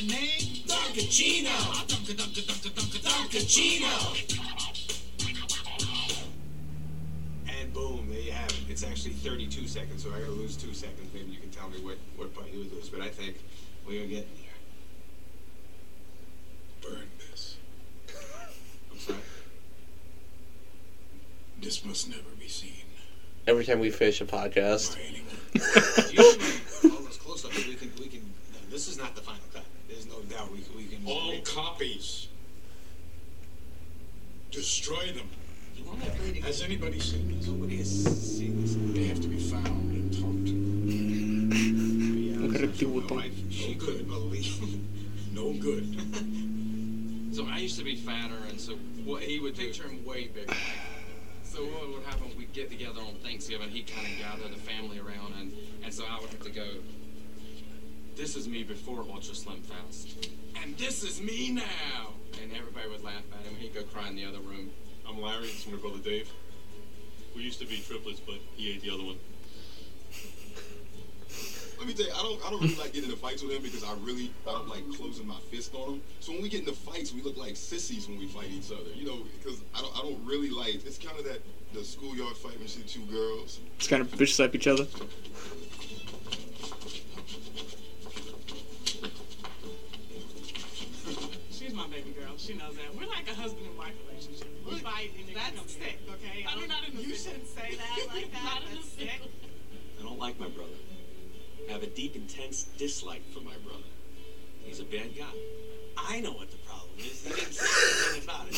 Name? Dunkachino. Dunka, dunka, dunka, dunka, Dunkachino. And boom, there you have it. It's actually 32 seconds, so I gotta lose two seconds. Maybe you can tell me what, what part you would lose, but I think we are getting there. Burn this. I'm sorry. This must never be seen Every time we finish a podcast. by anyone. Usually, all those close-ups, we can, we can, no, this is not the final cut. There's no doubt we, can- we can. All copies. Destroy them. You want me to Has anybody seen these? Nobody has seen this. They have to be found and talked to. What gotta do with them? She couldn't believe. no good. So I used to be fatter, and so what he would picture him way bigger. So what would happen? We'd get together on Thanksgiving. He'd kind of gather the family around, and and so I would have to go. This is me before Ultra Slim Fast, and this is me now. And everybody would laugh at him. He'd go cry in the other room. I'm Larry. This is my brother Dave. We used to be triplets, but he ate the other one. Let me tell you, I don't, I don't really like getting into fights with him because I really, I don't like closing my fist on him. So when we get into fights, we look like sissies when we fight each other, you know, because I don't, I don't really like. It's kind of that the schoolyard fight when you see two girls. Just kind of bitch slap each other. She's my baby girl. She knows that. We're like a husband and wife relationship. We fight and then That's sick, okay? I mean, not in the You shouldn't say that like that. not in That's sick. I don't like my brother. I have a deep, intense dislike for my brother. He's a bad guy. I know what the problem is. He didn't say anything about it.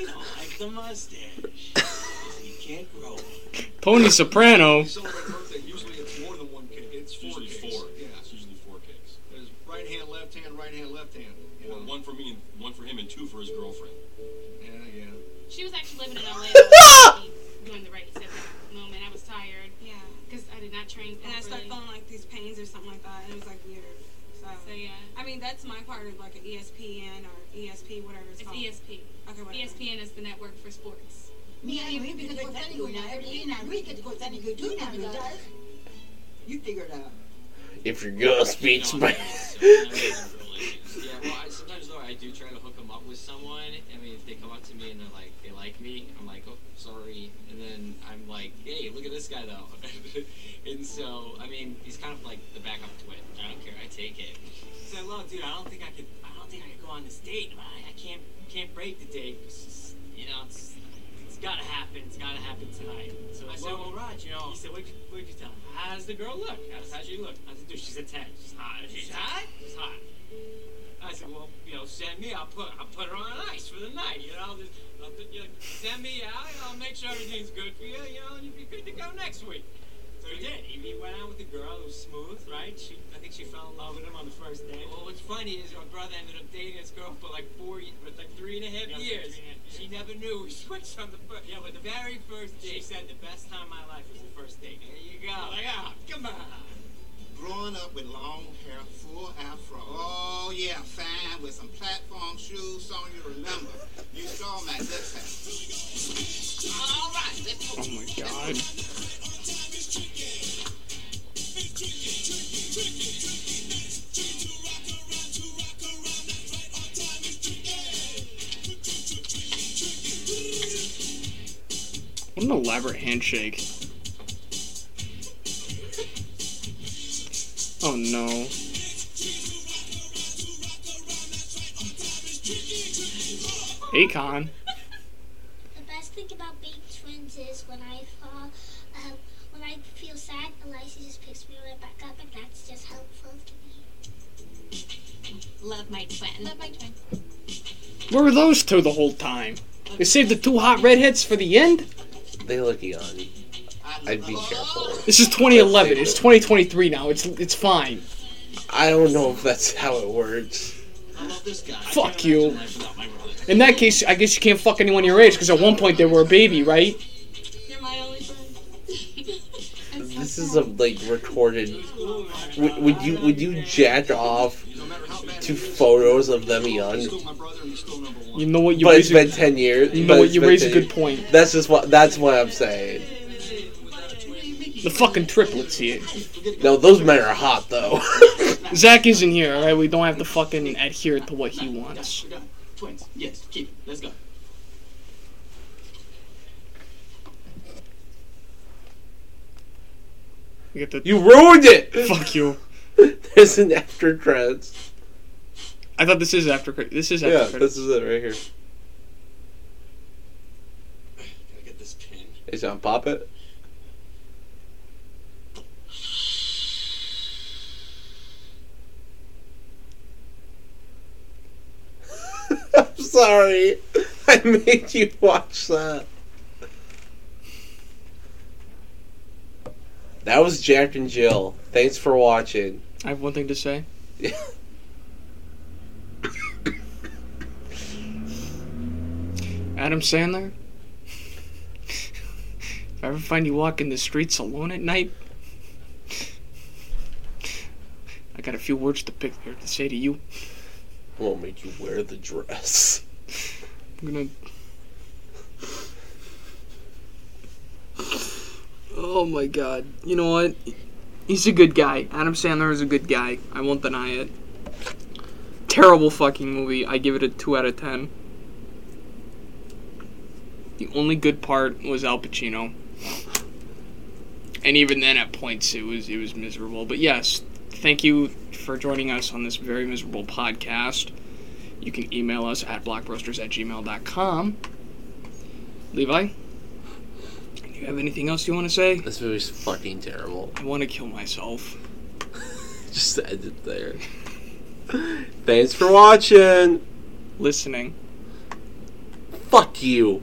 He don't like the mustache. He can't grow one. Tony Soprano. Usually it's more than one cake. It's four Usually four. Yeah. It's usually four cakes. There's right hand, left hand, right hand, left hand. You know? one for me and one for him and two for his girlfriend. Yeah, yeah. She was actually living in LA doing the race at that moment. I was tired. Yeah. Because I did not train And I started feeling like these pains or something like that, and it was like weird. So, So yeah. I mean, that's my part of like an ESPN or ESP, whatever it's, It's called. ESP. Okay, whatever. ESPN is the network for sports. Mira, y ven que te cortan y una, y una, Luis, que te cortan y tú una, ¿verdad? You figure it out. If your girl speaks Spanish. Yeah, well, I, sometimes though I do try to hook them up with someone. I mean, if they come up to me and they're like, they like me, I'm like, oh, sorry, and then I'm like, hey, look at this guy though. and so, I mean, he's kind of like the backup twin. I don't care, I take it. So look, dude, I don't think I could. I don't think I could go on this date. I, I can't, can't break the date. Just, you know, it's, it's gotta happen. It's gotta happen tonight. So I said, well, Raj, you know, he said, what'd you, what'd you tell him? How's the girl look? How's, does, how she look? I said, dude, she's a ten. She's hot. She's hot. She's hot. I said, well, you know, send me. I'll put I'll put her on ice for the night. You know, just, I'll, you know, send me out. and I'll make sure everything's good for you. You know, and you'll be good to go next week. So he did. He, he went out with the girl. It was smooth, right? She, I think she fell in love with him on the first date. Well, what's funny is my brother ended up dating this girl for like four, ye- for like three and a half Yeah, years. three and a half She never knew. We switched on the first. Yeah, but the very first date. She said the best time of my life was the first date. There you go. Like, ah, come on. Growing up with long hair, full afro. Oh yeah, fine with some platform shoes on. You remember? You saw my lips hair. All right, let's Oh my god. What an elaborate handshake. Oh no. Akon. Love my twin. Love my twin. Where were those two the whole time? They saved the two hot redheads for the end? They look young. I'd be careful. This is 2011. It's 2023 now. It's it's fine. I don't know if that's how it works. I love this guy. Fuck you. In that case, I guess you can't fuck anyone your age because at one point they were a baby, right? You're my only friend. This is a like recorded. Would, would you would you jack off to photos of them young? You know what? You but it's raise a- been ten years. You but know what? You been raise a good years. point. That's just what. That's what I'm saying. The fucking triplets here. No, those men are hot though. Zach isn't here, alright? We don't have to fucking adhere to what he wants. Twins. Yes, keep it. Let's go. You, get the... you ruined it. Fuck you. There's an after credits. I thought this is after credit. This is after Yeah, credits. this is it right here. Gotta get this pin. Is on pop it? I'm sorry. I made you watch that. That was Jack and Jill. Thanks for watching. I have one thing to say. Adam Sandler. If I ever find you walking the streets alone at night, I got a few words to pick here to say to you. Won't make you wear the dress. I'm gonna. Oh my god. You know what? He's a good guy. Adam Sandler is a good guy. I won't deny it. Terrible fucking movie. I give it a 2 out of 10. The only good part was Al Pacino. And even then at points it was it was miserable. But yes, thank you for joining us on this very miserable podcast. You can email us at blockbusters at gmail.com. Levi, do you have anything else you want to say? This movie's fucking terrible. I want to kill myself. Just end it there. Thanks for watching. Listening. Fuck you.